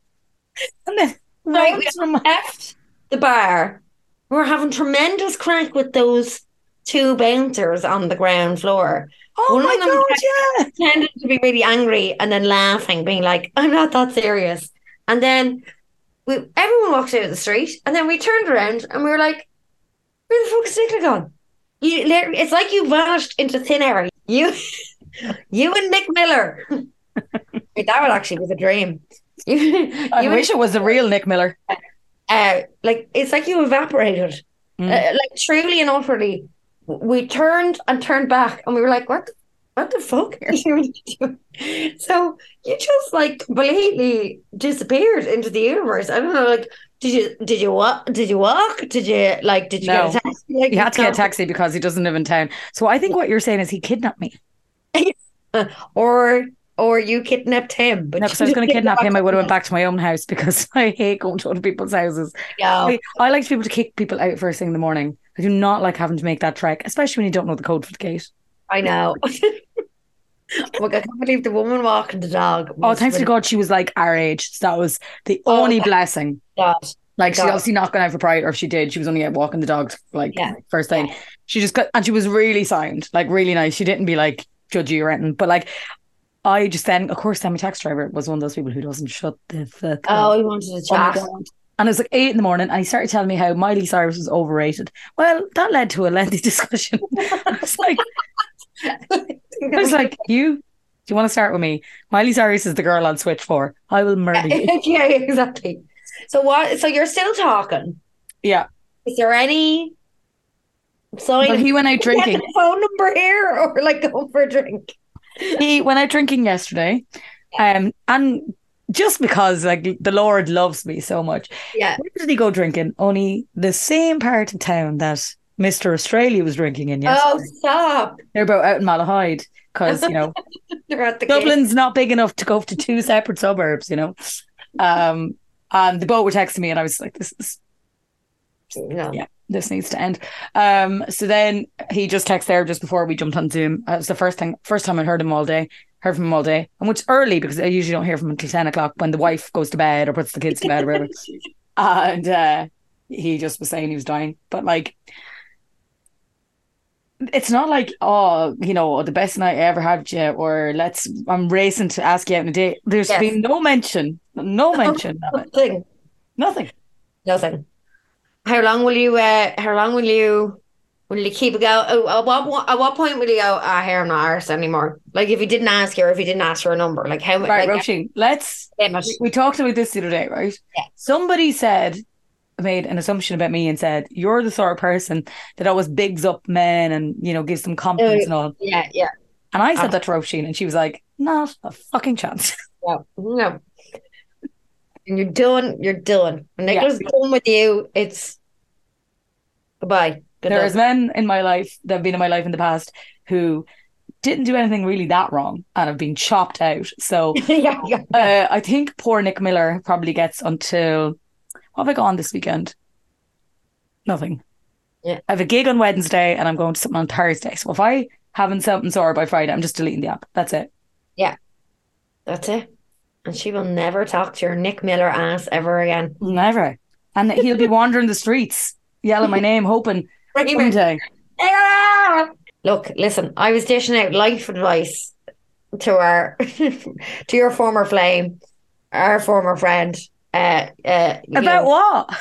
and then Right, from left the bar. We're having tremendous crack with those two bouncers on the ground floor. oh One of my them god, yeah. Tended to be really angry and then laughing, being like, "I'm not that serious." And then we everyone walked out of the street, and then we turned around and we were like, "Where the fuck is Nicola gone?" You, it's like you vanished into thin air. You, [laughs] you and Nick Miller. [laughs] That would actually be the dream. You, I you wish it was the real Nick Miller. uh, like it's like you evaporated, Mm. uh, like truly and utterly. We turned and turned back, and we were like, "What? The, what the fuck you doing?" [laughs] So you just like blatantly disappeared into the universe. I don't know, like. Did you did you walk? Did you walk? Did you like? Did you No. get a taxi? Like He had to get a taxi because he doesn't live in town. So I think what you're saying is he kidnapped me. [laughs] or or you kidnapped him. But No, because I was going to kidnap him. I would have went back to my own house because [laughs] I hate going to other people's houses. No. I, I like to be able to kick people out first thing in the morning. I do not like having to make that trek, especially when you don't know the code for the gate. I know. [laughs] Oh I can't believe the woman walking the dog. Oh, thanks to God she was like our age. So that was the Oh, only blessing. God. Like she's God. obviously not going out for pride, or if she did, she was only out walking the dogs like Yeah. first thing. She just got and she was really sound, like really nice. She didn't be like judgy or anything. But like I just then, of course, then my taxi driver was one of those people who doesn't shut the fuck Oh, up. he wanted to Oh chat. God. And it was like eight in the morning, and he started telling me how Miley Cyrus was overrated. Well, that led to a lengthy [laughs] discussion. I was like, I was like, you, do you want to start with me? Miley Cyrus is the girl on Switch for. I will murder you. [laughs] yeah, exactly. So what? So you're still talking? Yeah. Is there any So But of he went out Get drinking. the phone number here, or like go for a drink? He went out drinking yesterday. Um, and just because like the Lord loves me so much. Yeah. Where did he go drinking? Only the same part of town that Mr. Australia was drinking in yesterday. Oh, stop! They're about out in Malahide because, you know, [laughs] They're at the gate. Dublin's not big enough to go to two separate suburbs, you know. Um, and the boat were texting me, and I was like, "This is No. yeah, this needs to end." Um, so then he just texted there just before we jumped on Zoom. Uh, It was the first thing, first time I heard him all day. Heard from him all day, and which early because I usually don't hear from him until ten o'clock when the wife goes to bed or puts the kids to bed or whatever. [laughs] and uh, he just was saying he was dying, but like. It's not like oh you know the best night I ever had with you or let's I'm racing to ask you out on a date. There's Yes. been no mention, no [laughs] mention of it, Nothing. nothing. Nothing. How long will you? Uh, how long will you? Will you keep it going? Oh, at what at what point will you go? Ah, here I'm not arsed anymore. Like if he didn't ask you, or if he didn't ask for a number, like how Right, like, Roisin, let's we- we talked about this the other day, right? Yeah. Somebody said made an assumption about me and said you're the sort of person that always bigs up men and you know gives them compliments and all. Yeah, yeah. And I said that to Roisin, and she was like, "Not a fucking chance." [laughs] No, no. And you're done. You're done. When Yeah. Nicola's done with you, it's goodbye. Good There's luck. men in my life that have been in my life in the past who didn't do anything really that wrong and have been chopped out. So [laughs] yeah, yeah. uh, I think poor Nick Miller probably gets until what have I got on this weekend? Nothing. Yeah. I have a gig on Wednesday and I'm going to something on Thursday. So if I haven't something sore by Friday, I'm just deleting the app. That's it. Yeah. That's it. And she will never talk to your Nick Miller ass ever again. Never. And he'll be [laughs] wandering the streets, yelling my name, hoping one day. Look, listen, I was dishing out life advice to our [laughs] to your former flame, our former friend. Uh, uh, About know, what?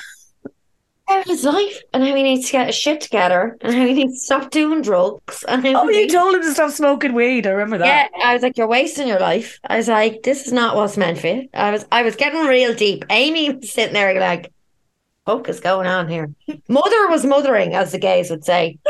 about his life and how he needs to get his shit together and how he needs to stop doing drugs. And how Oh, he you needs- told him to stop smoking weed. I remember that. yeah, I was like, you're wasting your life. I was like, this is not what's meant for you. I was, I was getting real deep. Amy was sitting there like, what is going on here? [laughs] Mother was mothering, as the gays would say. [gasps]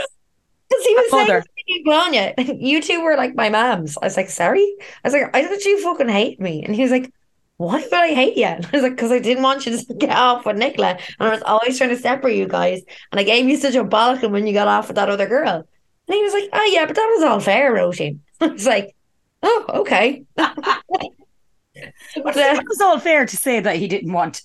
Because he was Mother. saying, Grania, [laughs] you two were like my moms. I was like, sorry? I was like, I thought you fucking hate me. And he was like, why would I hate you? [laughs] And I was like, because I didn't want you to get off with Nicola. And I was always trying to separate you guys. And I gave you such a bollocking when you got off with that other girl. And he was like, oh, yeah, but that was all fair, Roisin. I was like, oh, okay. But, uh, It was all fair to say that he didn't want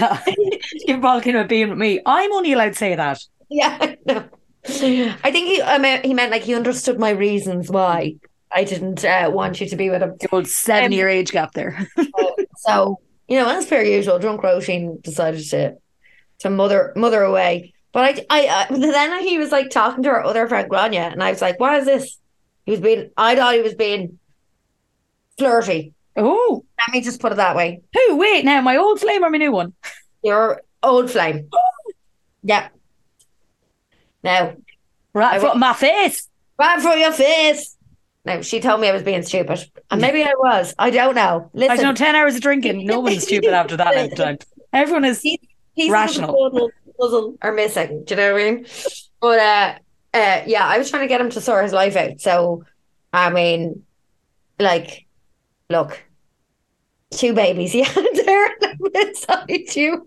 [laughs] you're balking about being with me. I'm only allowed to say that. yeah, I know. I think he, I mean, he meant like he understood my reasons why I didn't uh, want you to be with him. The old seven year age gap there. [laughs] So, you know, as per usual, drunk Roisin decided to to mother mother away. But I, I, uh, then he was like talking to our other friend Grania, and I was like, "What is this?" He was being. I thought he was being flirty. Oh, Let me just put it that way. who? Wait, now my old flame or my new one? Your old flame. [gasps] Yeah. Now, Right in front of my face. right for your face. No, she told me I was being stupid, and maybe I was. I don't know. Listen, I don't know, 10 hours of drinking. No one's stupid after that length of time. [laughs] Everyone is. pieces rational. of the puzzle are missing. Do you know what I mean? But uh, uh, yeah, I was trying to get him to sort his life out. So, I mean, like, look, two babies, [laughs] yeah, they're beside you.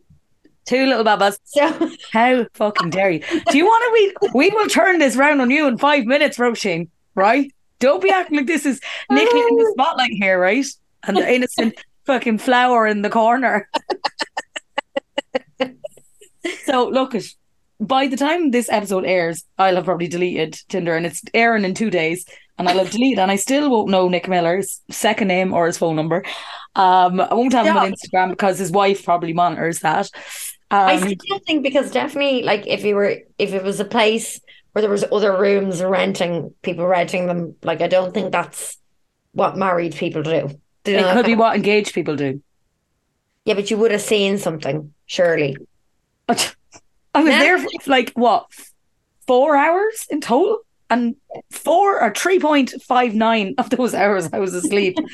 Two little babas. So, How fucking dare you? Do you want to? We we will turn this round on you in five minutes, Roisin. Right? Don't be acting like this is Nicola in the spotlight here, right? And the innocent fucking flower in the corner. [laughs] so look at. By the time this episode airs, I'll have probably deleted Tinder, and it's airing in two days, and I'll have deleted, and I still won't know Nick Miller's second name or his phone number. Um, I won't have him on Instagram because his wife probably monitors that. I Um, still think because definitely, like, if you were, if it was a place where there was other rooms renting, people renting them, like, I don't think that's what married people do. Do you it know that could be what engaged people do. Yeah, but you would have seen something, surely. [laughs] I was Yeah. there for like what four hours in total, and four or three point five nine of those [laughs] hours I was asleep. [laughs]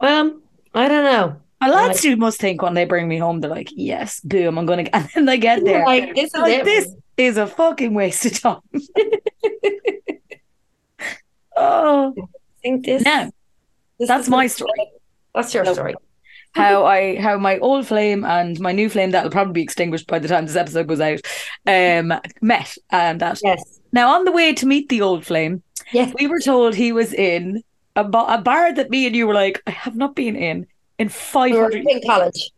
Well, I don't know. My lads do must think when they bring me home, they're like, "Yes, boom, I'm gonna," get-" [laughs] and then they get there. Like, this is Like, this is a fucking waste of time. oh, I think this. now this that's my story. That's your No. story. how I how my old flame and my new flame that'll probably be extinguished by the time this episode goes out um met and that Yes. Now on the way to meet the old flame Yes. we were told he was in a, a bar that me and you were like I have not been in in We were 500 in college.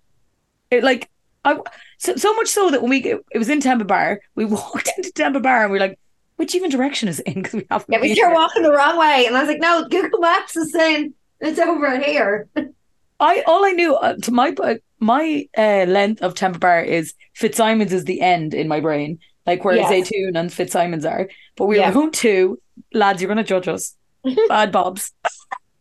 it, like I so, so much so that when we it was in Temple Bar we [laughs] walked into Temple Bar and we are like which even direction is it in because we haven't Yeah, we there. walking the wrong way. And I was like, no, Google Maps is saying it's over here. [laughs] I all I knew uh, to my my uh, length of Temple Bar is Fitzsimons is the end in my brain, like where Yes. Zaytoon and Fitzsimons are. But we Yeah. were going to lads. You're going to judge us, [laughs] bad bobs.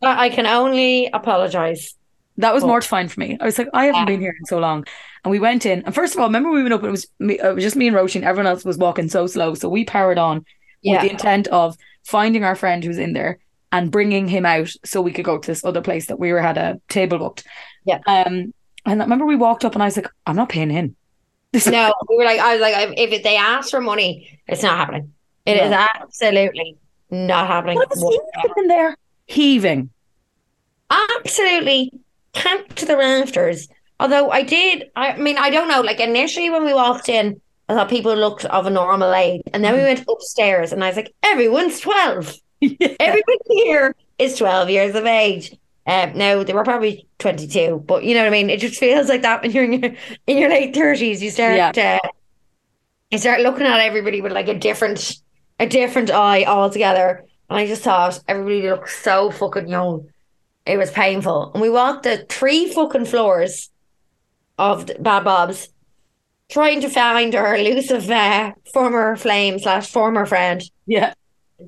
I can only apologize. That was Oh. mortifying for me. I was like, I haven't Yeah. been here in so long. And we went in, and first of all, remember we went up. and It was me, it was just me and Roisin. Everyone else was walking so slow, so we powered on with the intent of finding our friend who's in there and bringing him out so we could go to this other place that we were had a table booked. Yeah. Um, and I remember we walked up and I was like, I'm not paying in. No, [laughs] we were like, I was like, if they ask for money, it's not happening. It is No. absolutely not happening. What he in there heaving? Absolutely camped to the rafters. Although I did, I mean, I don't know. Like initially when we walked in, I thought people looked of a normal age, and then we mm-hmm. went upstairs, and I was like, everyone's twelve. [laughs] Yeah. Everyone here is 12 years of age. Um, now they were probably 22, but you know what I mean. It just feels like that when you're in your in your late 30s. You start uh, you start looking at everybody with like a different a different eye altogether. And I just thought everybody looked so fucking young. It was painful. And we walked the three fucking floors of the Bad Bob's, trying to find our elusive uh, former flame slash former friend Yeah.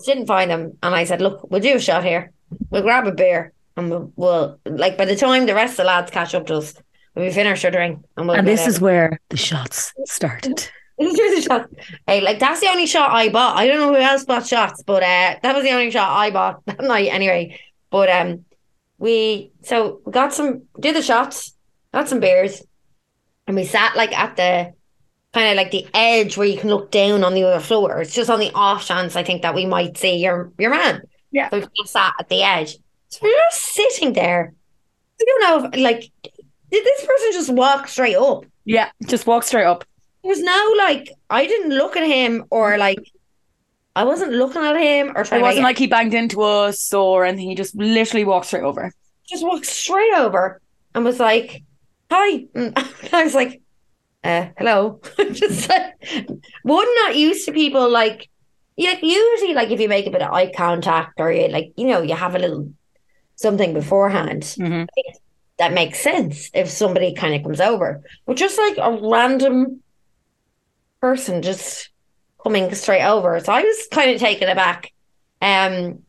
didn't find them, and I said, "Look, we'll do a shot here. We'll grab a beer, and we'll, we'll like by the time the rest of the lads catch up to us, we'll be finished our drink, and we'll." And this out." [laughs] is where the shots started. The. Hey, like that's the only shot I bought. I don't know who else bought shots, but uh, that was the only shot I bought [laughs] that night anyway. But um, we so we got some did the shots, got some beers, and we sat like at the kind of like the edge where you can look down on the other floor. It's just on the off chance I think that we might see your your man. Yeah. So we sat at the edge. So just sitting there. I don't know if like did this person just walk straight up? Yeah, just walk straight up. There was no like I didn't look at him or like I wasn't looking at him or It trying to wasn't like he banged into us or anything. He just literally walked straight over. just walked straight over and was like, "Hi." And [laughs] I was like, uh, "Hello." [laughs] just like, one not used to people like, you like usually like if you make a bit of eye contact or you like you know you have a little something beforehand Mhm. that makes sense if somebody kind of comes over, but just like a random person just coming straight over, so I was kind of taken aback. Um,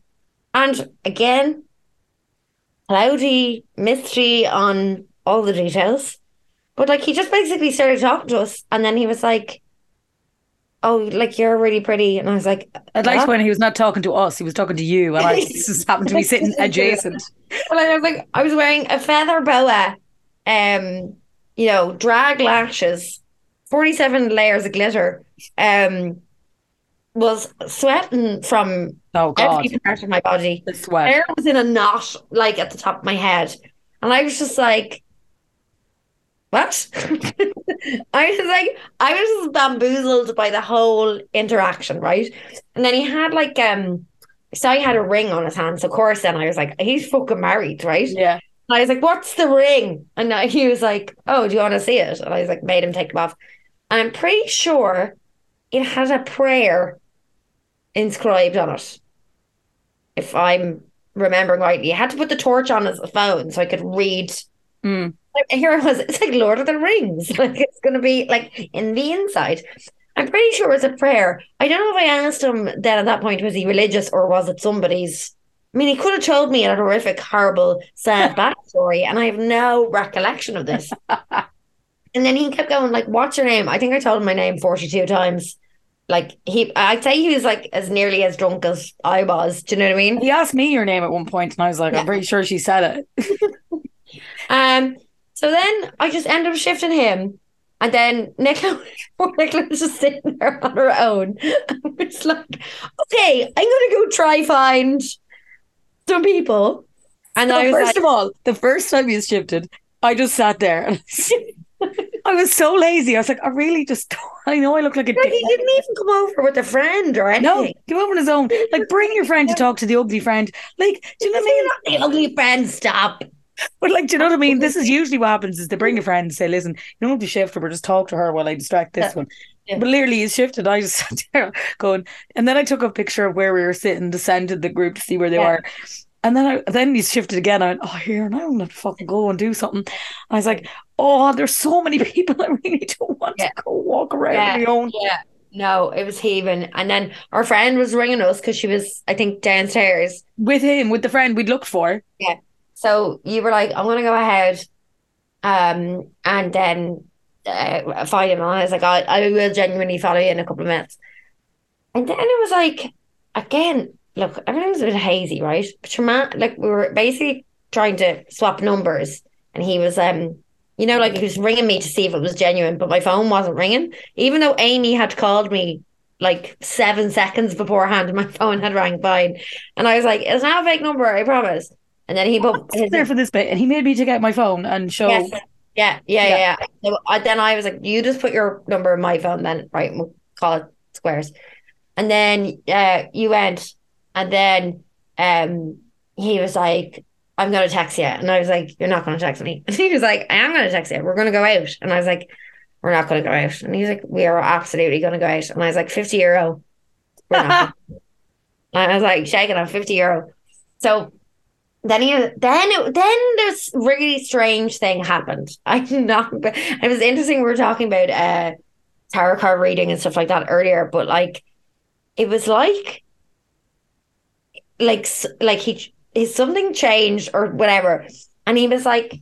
and again, cloudy, mystery on all the details. But like he just basically started talking to us and then he was like, Oh, like you're really pretty. And I was like, I'd like to "What?" point he was not talking to us, he was talking to you, and I [laughs] just happened to be sitting [laughs] adjacent. Well, I was like, I was wearing a feather boa, um, you know, drag lashes, 47 layers of glitter, um, was sweating from Oh God. every part of my body. The sweat. hair was in a knot like at the top of my head and i was just like what [laughs] i was like i was just bamboozled by the whole interaction right and then he had like um so he had a ring on his hand so of course then i was like he's fucking married right Yeah. and i was like what's the ring and he was like oh do you want to see it and i was like made him take it off and i'm pretty sure it had a prayer inscribed on it if I'm remembering rightly. You had to put the torch on his phone so I could read. Mm. Here it was. [laughs] It's like Lord of the Rings. [laughs] Like it's going to be like in the inside. I'm pretty sure it's a prayer. I don't know if I asked him then at that point was he religious or was it somebody's. I mean, he could have told me a horrific, horrible, sad [laughs] backstory, and I have no recollection of this. and then he kept going like, "What's your name?" I think I told him my name forty-two times. Like he, I'd say he was like as nearly as drunk as I was. Do you know what I mean? He asked me your name at one point, and I was like, Yeah. I'm pretty sure she said it. Um, so then I just ended up shifting him. And then Nicola, [laughs] Nicola was just sitting there on her own. [laughs] I It's like, okay, I'm gonna go try find some people. And So I was first like, of all, the first time you shifted, I just sat there and [laughs] I was so lazy. I was like, I really just, I know I look like a like, dick. he didn't even come over with a friend or No, anything. come over on his own. Like, bring your friend to talk to the ugly friend. Like, do you know what I mean? Not the ugly friend, stop. [laughs] But like, do you know what I mean? This is usually what happens: is they bring a mm. friend and say, "Listen, you don't have to shift her, but just talk to her while I distract this Yeah. one." Yeah. But literally, he's shifted. I just [laughs] sat there going, and then I took a picture of where we were sitting to send to the group to see where they Yeah. were. And then I then he's shifted again. I went, oh here, now I'm gonna fucking go and do something. And I was like, oh, there's so many [laughs] people I really don't want Yeah. to go walk around Yeah. on my own. Yeah. No, it was heaving. And then our friend was ringing us because she was, I think, downstairs. With him, with the friend we'd looked for. So you were like, I'm gonna go ahead, um, and then uh, find him. And I was like, I, I will genuinely follow you in a couple of minutes. And then it was like, again, look, everything's a bit hazy, right? But your man, like, we were basically trying to swap numbers, and he was, um, you know, like he was ringing me to see if it was genuine, but my phone wasn't ringing, even though Amy had called me like seven seconds beforehand, and [laughs] my phone had rang fine. And I was like, it's not a fake number, I promise. And then he put was there for this bit, and he made me take out my phone and show. Yes. Yeah, yeah, Yeah. yeah. So I, then I was like, you just put your number in my phone, then right, we'll call it squares. And then uh, you went, and then um, he was like, I'm gonna text you, and I was like, you're not gonna text me. And [laughs] he was like, I am gonna text you. We're gonna go out, and I was like, we're not gonna go out. And he's like, we are absolutely gonna go out. And I was like, fifty euro. We're not. [laughs] And I was like, shaking on fifty euro. So then he then then this really strange thing happened. [laughs] I not. It was interesting. We were talking about uh tarot card reading and stuff like that earlier, but like it was like like like he his something changed or whatever, and he was like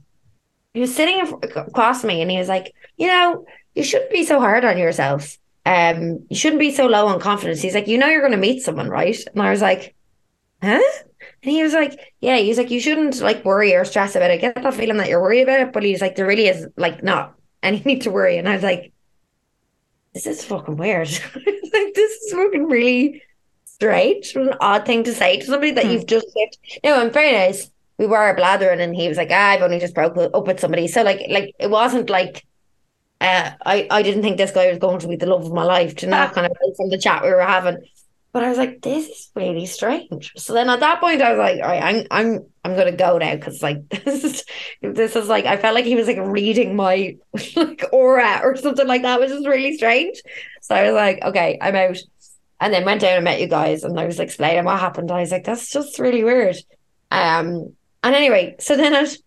he was sitting across me, and he was like, you know, you shouldn't be so hard on yourself. um, you shouldn't be so low on confidence. He's like, you know, you're going to meet someone, right? And I was like, huh? And he was like, yeah, he's like, you shouldn't like worry or stress about it. Get that feeling that you're worried about it. But he's like, there really is like not any [laughs] need to worry. And I was like, this is fucking weird. [laughs] like, this is fucking really strange. An odd thing to say to somebody that Hmm. you've just met. No, in fairness, we were blathering and he was like, ah, I've only just broke up with somebody. So like, like it wasn't like, uh, I, I didn't think this guy was going to be the love of my life, to not [laughs] kind of from the chat we were having. But I was like, this is really strange. So then at that point, I was like, all right, I'm I'm I'm gonna go now because like [laughs] this is this is like I felt like he was like reading my [laughs] like aura or something like that, which is really strange. So I was like, okay, I'm out. And then went down and met you guys, and I was explaining what happened. I was like, that's just really weird. Um, and anyway, so then at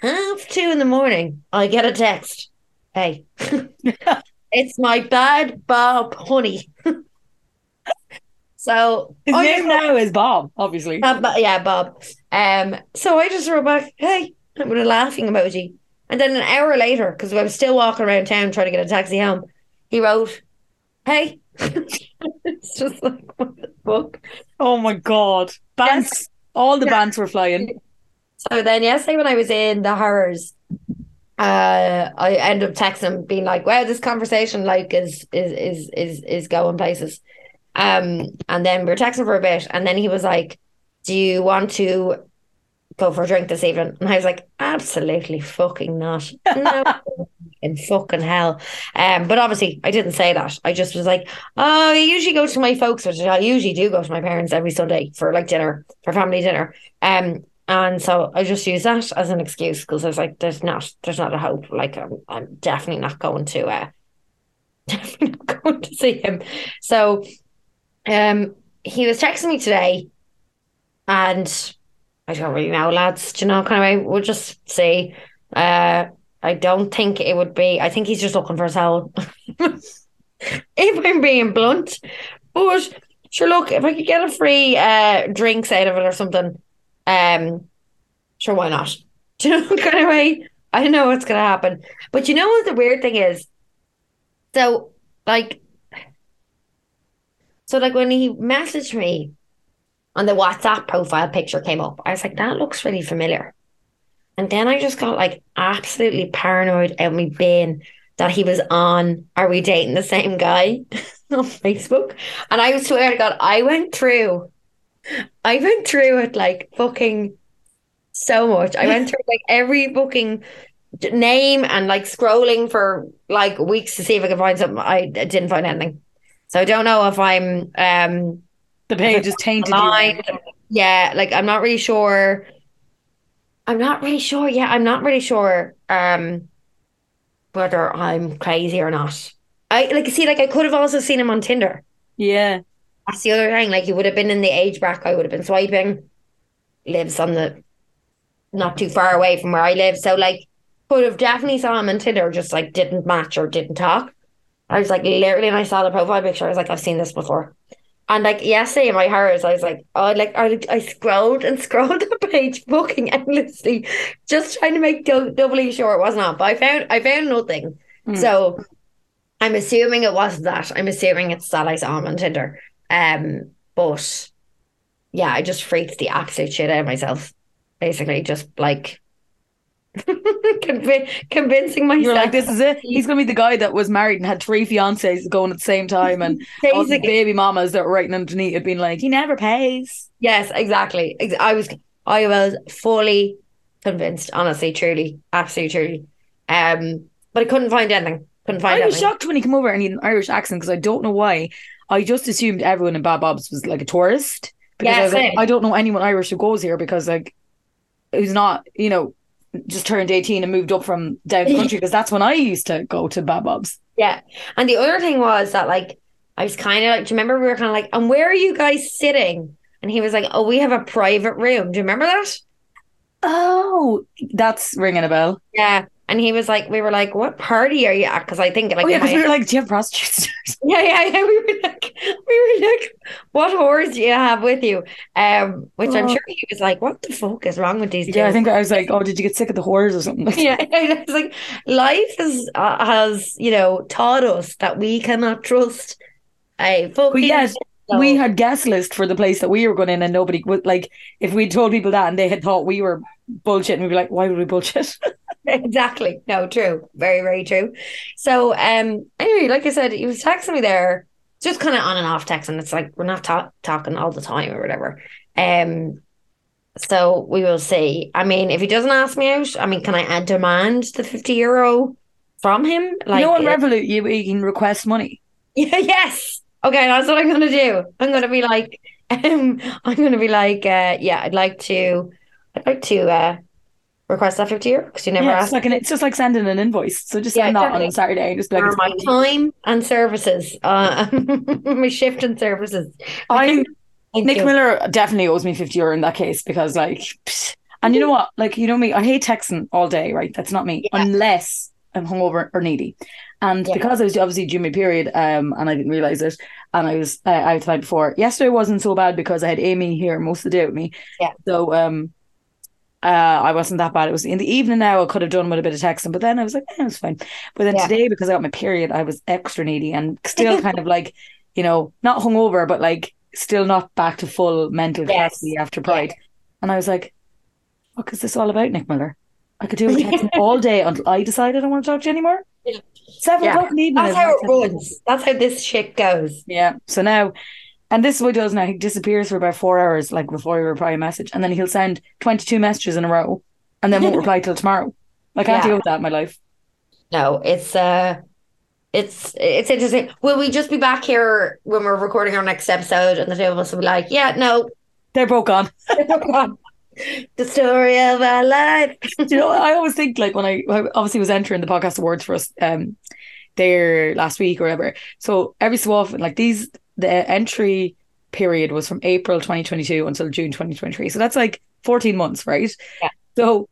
half two in the morning, I get a text. Hey, [laughs] it's my bad Bob honey. So His I name now is Bob, obviously. uh, but yeah, Bob. Um, so I just wrote back, hey, with a laughing emoji. And then an hour later, because I was still walking around town trying to get a taxi home, he wrote, hey. [laughs] it's just like, what the fuck? Oh my god. Bants. All the bands were flying. So then yesterday when I was in the horrors, uh, I ended up texting him being like, wow, this conversation like is is is is is going places. Um, and then we were texting for a bit, and then he was like, Do you want to go for a drink this evening? And I was like, Absolutely fucking not. No [laughs] in fucking hell. Um, but obviously I didn't say that. I just was like, oh, I usually go to my folks, which I usually do go to my parents every Sunday for like dinner, for family dinner. Um, and so I just use that as an excuse because I was like, there's not, there's not a hope. Like I'm, I'm definitely not going to, uh, [laughs] definitely not going to see him. So, um, he was texting me today, and I don't really know, lads. Do you know, kind of, way, we'll just see. Uh, I don't think it would be. I think he's just looking for a soul. [laughs] if I'm being blunt, but sure, look, if I could get a free uh drinks out of it or something, um, sure, why not? [laughs] Do you know, kind of way. I don't know what's gonna happen, but you know what the weird thing is. So, like, so like when he messaged me on the WhatsApp profile picture came up, I was like, that looks really familiar. And then I just got like absolutely paranoid out my bin that he was on Are We Dating the Same Guy [laughs] on Facebook. And I swear to God, I went through, I went through it like fucking so much. I went through like every booking name and like scrolling for like weeks to see if I could find something. I didn't find anything. So I don't know if I'm um The page is tainted. Yeah, like I'm not really sure. I'm not really sure. Yeah, I'm not really sure um whether I'm crazy or not. I like see like I could have also seen him on Tinder. Yeah. That's the other thing. Like he would have been in the age bracket I would have been swiping. Lives on the not too far away from where I live. So like could have definitely saw him on Tinder, just like didn't match or didn't talk. I was like literally and I saw the profile picture, I was like, I've seen this before. And like yesterday in my horrors, I was like, oh, like I, I scrolled and [laughs] scrolled the page, booking endlessly, just trying to make dou- doubly sure it wasn't. But I found I found nothing. Hmm. So I'm assuming it wasn't that. I'm assuming it's that I saw him on Tinder. Um, but yeah, I just freaked the absolute shit out of myself. Basically, just like [laughs] conv- convincing myself. You're like, this is it. He's going to be the guy that was married and had three fiancés going at the same time and [laughs] all the baby mamas that were writing underneath it being like, he never pays. yes, exactly. I was, I was fully convinced. Honestly, truly, absolutely, truly. Um, but I couldn't find anything. Couldn't find I was anything. shocked when he came over and he had an Irish accent because I don't know why. I just assumed everyone in Bad Bob's was like a tourist. Because Yeah, I, like. I don't know anyone Irish who goes here because like who's not, you know, just turned 18 and moved up from down the country because that's when I used to go to Bad Bob's. Yeah. And the other thing was that like I was kind of like, do you remember we were kind of like, and where are you guys sitting? And he was like, oh, we have a private room. Do you remember that? Oh, that's ringing a bell. Yeah. And he was like, we were like, what party are you at? Because I think like Oh yeah, because we were like, do you have prostitutes? [laughs] yeah, yeah, yeah. We were like, we were like, what whores do you have with you? Um, which I'm Oh. sure he was like, what the fuck is wrong with these? yeah, I think I was like, oh, did you get sick of the whores or something? Yeah, [laughs] it's like life has uh, has you know taught us that we cannot trust a fucking. But yes, so- we had guest list for the place that we were going in, and nobody would like if we told people that and they had thought we were bullshit, and we'd be like, why would we bullshit? [laughs] exactly no true very very true. So um anyway, like I said, he was texting me there, just kind of on and off texting. It's like we're not ta- talking all the time or whatever. Um. So we will see. I mean, if he doesn't ask me out, I mean, can I add demand the fifty euro from him? you know, on Revolut, you, you can request money. [laughs] Yeah, yes. Okay, that's what I'm gonna do. I'm gonna be like, [laughs] um, I'm gonna be like, uh, yeah, I'd like to, I'd like to uh, request that fifty euro because you never yeah, it's asked like an, it's just like sending an invoice. So just Yeah, send that on a Saturday and just be like, my time and services, uh, [laughs] my shift and services. I Nick you. Miller definitely owes me 50 euro in that case because, like, pfft. and you know what? Like, you know me, I hate texting all day, right? That's not me, Yeah. unless I'm hungover or needy. And Yeah. because I was obviously due my period, um, and I didn't realize it, and I was uh, out the night before. Yesterday wasn't so bad because I had Amy here most of the day with me. Yeah. So, um, uh, I wasn't that bad. It was in the evening now. I could have done with a bit of texting, but then I was like, eh, was fine. But then Yeah. today, because I got my period, I was extra needy and still kind of [laughs] like, you know, not hungover, but like still not back to full mental Yes. capacity after Pride. And I was like, what is this all about, Nick Miller? I could do with texting [laughs] all day until I decide I don't want to talk to you anymore. Yeah. Seven Yeah. o'clock in the evening. That's how it runs. That's how this shit goes. Yeah. So now, and this is what he does now. He disappears for about four hours, like before he reply a message, and then he'll send twenty-two messages in a row, and then won't [laughs] reply till tomorrow. I can't Yeah. deal with that in my life. No, it's uh it's it's interesting. Will we just be back here when we're recording our next episode and the two of us will be like, yeah, no, They're both gone. [laughs] the story of our life. You know, [laughs] I always think like when I, I obviously was entering the podcast awards for us um there last week or whatever. So every so often, like these, the entry period was from April 2022 until June 2023. So that's like 14 months, right? Yeah. So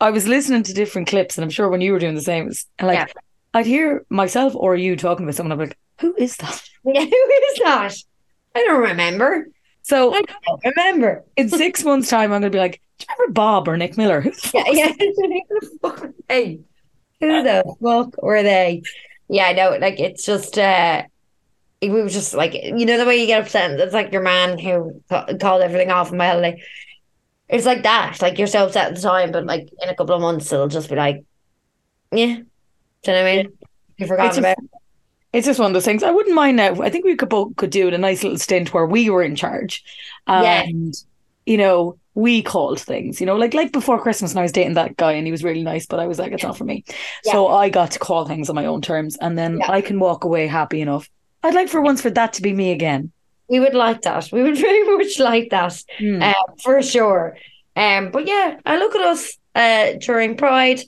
I was listening to different clips, and I'm sure when you were doing the same, it was and like Yeah. I'd hear myself or you talking with someone. I'm like, who is that? [laughs] Yeah, who is that? I don't remember. So I don't remember. in six [laughs] months' time, I'm gonna be like, do you remember Bob or Nick Miller? Who the Yeah, yeah. [laughs] Who the fuck are? Who the fuck were they? Yeah, I know. Like it's just uh we were just like you know the way you get upset. It's like your man who called everything off on my holiday. It's like that. Like you're so upset at the time, but like in a couple of months it'll just be like, yeah. Do you know what I mean? You It's forgot just- about. It's just one of those things. I wouldn't mind now. I think we could both could do a nice little stint where we were in charge, Yeah. and you know we called things. You know, like like before Christmas, and I was dating that guy, and he was really nice, but I was like, it's not for me. So I got to call things on my own terms, and then Yeah. I can walk away happy enough. I'd like for once for that to be me again. We would like that. We would [laughs] very much like that. Hmm. uh, for sure. Um, but yeah, I look at us uh, during Pride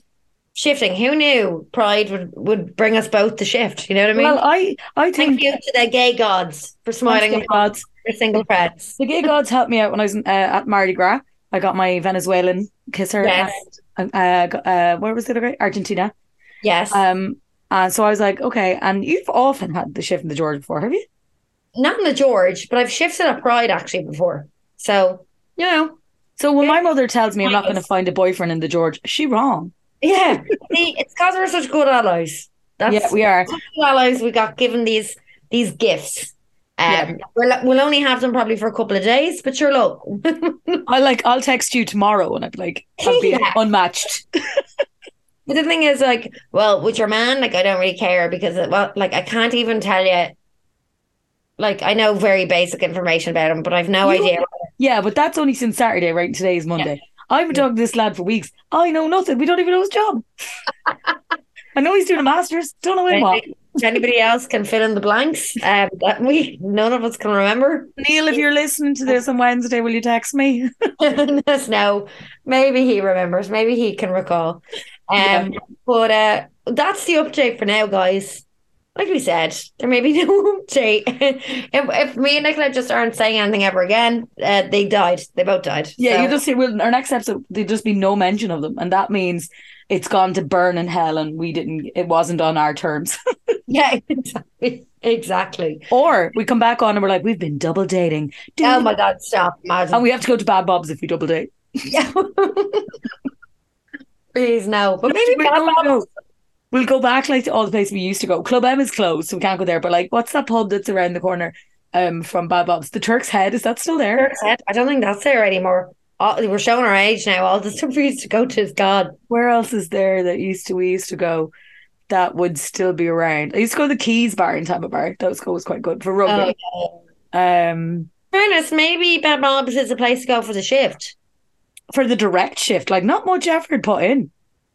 shifting. Who knew Pride would, would bring us both to shift? You know what I mean? well, I I Thank think you to the gay gods for smiling at gods. their single friends. the gay gods helped me out when I was in, uh, at Mardi Gras. I got my Venezuelan kisser. Yes. And, uh, got- uh, where was the other guy? Argentina. Yes. Um, and so I was like, okay. And you've often had the shift in the George before, have you? Not in the George, but I've shifted at Pride actually before. So, you know, So when Yeah. my mother tells me I'm not going to find a boyfriend in the George, she wrong? yeah. See, it's because we're such good allies. That's yeah, we are. allies. We got given these these gifts. Um, Yeah. we'll, we'll only have them probably for a couple of days, but sure, look. [laughs] I like. I'll text you tomorrow, and I'd be like, I'll be Yeah. unmatched. [laughs] But the thing is, like, well, with your man, like, I don't really care because, it, well, like, I can't even tell you. Like, I know very basic information about him, but I've no You- idea. Yeah, but that's only since Saturday, right? Today is Monday. I've been talking to this lad for weeks. I know nothing. We don't even know his job. I know he's doing a master's. Don't know in what. If anybody else can fill in the blanks, um, that we none of us can remember. Neil, if you're listening to this on Wednesday, will you text me? [laughs] No, maybe he remembers. Maybe he can recall. Um, Yeah. but uh, that's the update for now, guys. like we said, there may be [laughs] no update. if, if me and Nicola just aren't saying anything ever again, uh, they died. They both died. Yeah, So- you just see. Well, our next episode there'd just be no mention of them, and that means it's gone to burn in hell, and we didn't. It wasn't on our terms. [laughs] yeah, [laughs] exactly. Exactly. or we come back on and we're like, we've been double dating. Dude, Oh my God, stop. Imagine. and we have to go to Bad Bob's if we double date. Yeah. Please no. But maybe Wait, Bad no, Bob's- no. We'll go back like to all the places we used to go. Club M is closed, so we can't go there. But like, what's that pub that's around the corner um, from Bad Bob's? The Turk's Head is that still there? Turk's Head. I don't think that's there anymore. All, we're showing our age now. All the [laughs] stuff we used to go to is God. Where else is there that used to we used to go that would still be around? I used to go to the Quays Bar in Temple Bar. That was always quite good for rugby. Oh, Um, fairness, maybe Bad Bob's is a place to go for the shift. For the direct shift, like not much effort put in.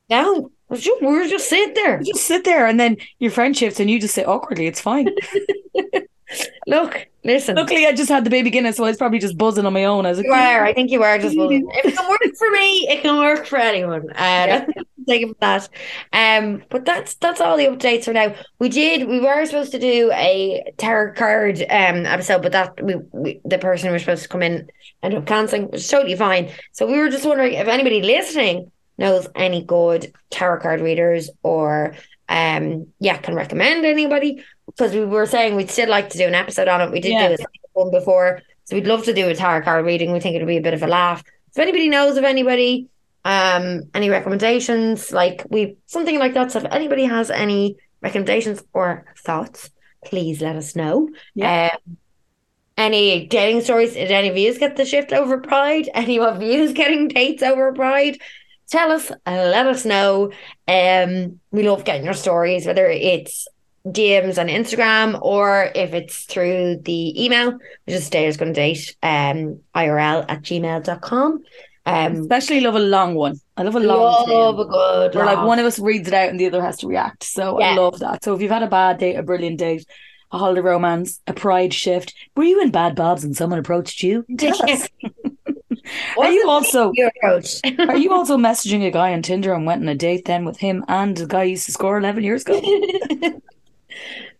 No, we're just, we're just sit there. You just sit there and then your friend shifts and you just sit awkwardly. It's fine. [laughs] Look, listen. Luckily, I just had the baby Guinness, so I was probably just buzzing on my own. I was like, You are. I think you are just. [laughs] buzzing. If it can work for me, it can work for anyone. Uh, Take it for that. Um, but that's that's all the updates for now. We did. We were supposed to do a tarot card um episode, but that we, we the person who was supposed to come in ended up cancelling, which is totally fine. So we were just wondering if anybody listening knows any good tarot card readers or um yeah can recommend anybody because we were saying we'd still like to do an episode on it. We did Yeah. do a one before, so we'd love to do a tarot card reading. We think it'd be a bit of a laugh. If anybody knows of anybody, um, any recommendations, like we something like that. So if anybody has any recommendations or thoughts, please let us know. Yeah. Um, any dating stories? Did any of you get the shift over Pride? [laughs] Any of you getting dates over Pride? Tell us, and let us know. Um, we love getting your stories, whether it's DMs on Instagram or if it's through the email, which is Dater's Gonna Date, um, IRL at gmail.com. Um, especially love a long one. I love a long one. love tale. a good Where like one of us reads it out and the other has to react. So I love that. So if you've had a bad date, a brilliant date, a holiday romance, a pride shift, were you in Bad Bob's and someone approached you? [laughs] Tell us. [laughs] Are you also your approach? [laughs] are you also messaging a guy on Tinder and went on a date then with him and the guy you used to score eleven years ago?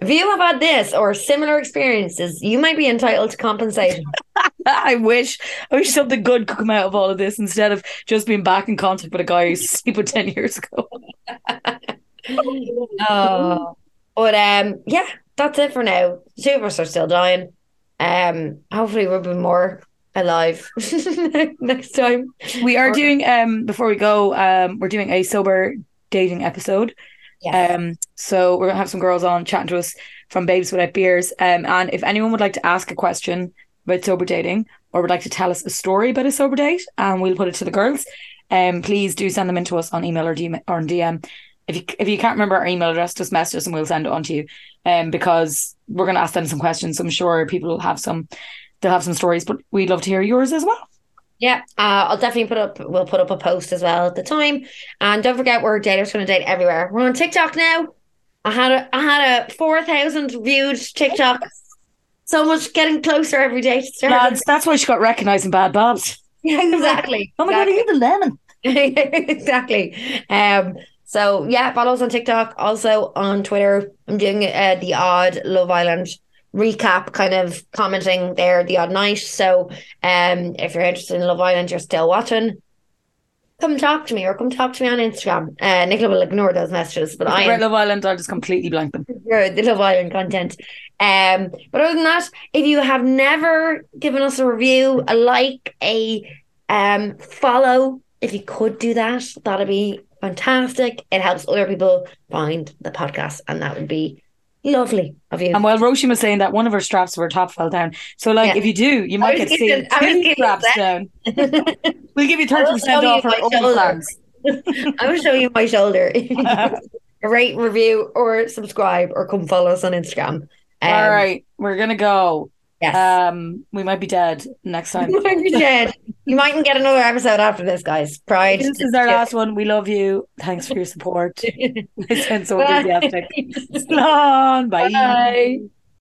If you have had this or similar experiences, you might be entitled to compensation. [laughs] I wish I wish something good could come out of all of this instead of just being back in contact with a guy who's [laughs] sleep with ten years ago. [laughs] oh, but um, yeah, that's it for now. Two of us are still dying. Um, hopefully we'll be more alive next time. We are doing um before we go, um, we're doing a sober dating episode. Yes. Um, so we're gonna have some girls on chatting to us from Babes Without Beers. Um, and if anyone would like to ask a question about sober dating or would like to tell us a story about a sober date, and we'll put it to the girls, um, please do send them in to us on email or DM or DM. If you if you can't remember our email address, just message us and we'll send it on to you. Um, because we're gonna ask them some questions. So I'm sure people will have some they'll have some stories, but we'd love to hear yours as well. Yeah, uh, I'll definitely put up. We'll put up a post as well at the time, and don't forget we're daters going to date everywhere. We're on TikTok now. I had a I had a four thousand viewed TikTok. So much getting closer every day to. Lads, that's why she got recognised in Bad Bobs. [laughs] Yeah, exactly. Oh my god, are you the lemon? [laughs] exactly. Um. So yeah, follow us on TikTok. Also on Twitter. I'm doing uh, the odd Love Island recap, kind of commenting there the odd night. So um, if you're interested in Love Island, you're still watching. Come talk to me, or come talk to me on Instagram. Uh, Nicola will ignore those messages, but I Love Island, I'll just completely blank them. [laughs] the Love Island content. Um, but other than that, if you have never given us a review, a like, a um follow, if you could do that, that'd be fantastic. It helps other people find the podcast, and that would be lovely of you. And while Roisin was saying that, one of her straps of her top fell down. So, like, Yeah. if you do, you might get seen two gonna straps down. [laughs] We'll give you I will 30% show you off our my open shoulder. plans. [laughs] I will show you my shoulder. [laughs] Rate, review, or subscribe, or come follow us on Instagram. Um, All right, we're going to go. Yes. Um, We might be dead next time. [laughs] you might be dead. You mightn't get another episode after this, guys. Pride. this is our last one. We love you. Thanks for your support. I sound so Bye. enthusiastic. Slán. Bye. Bye.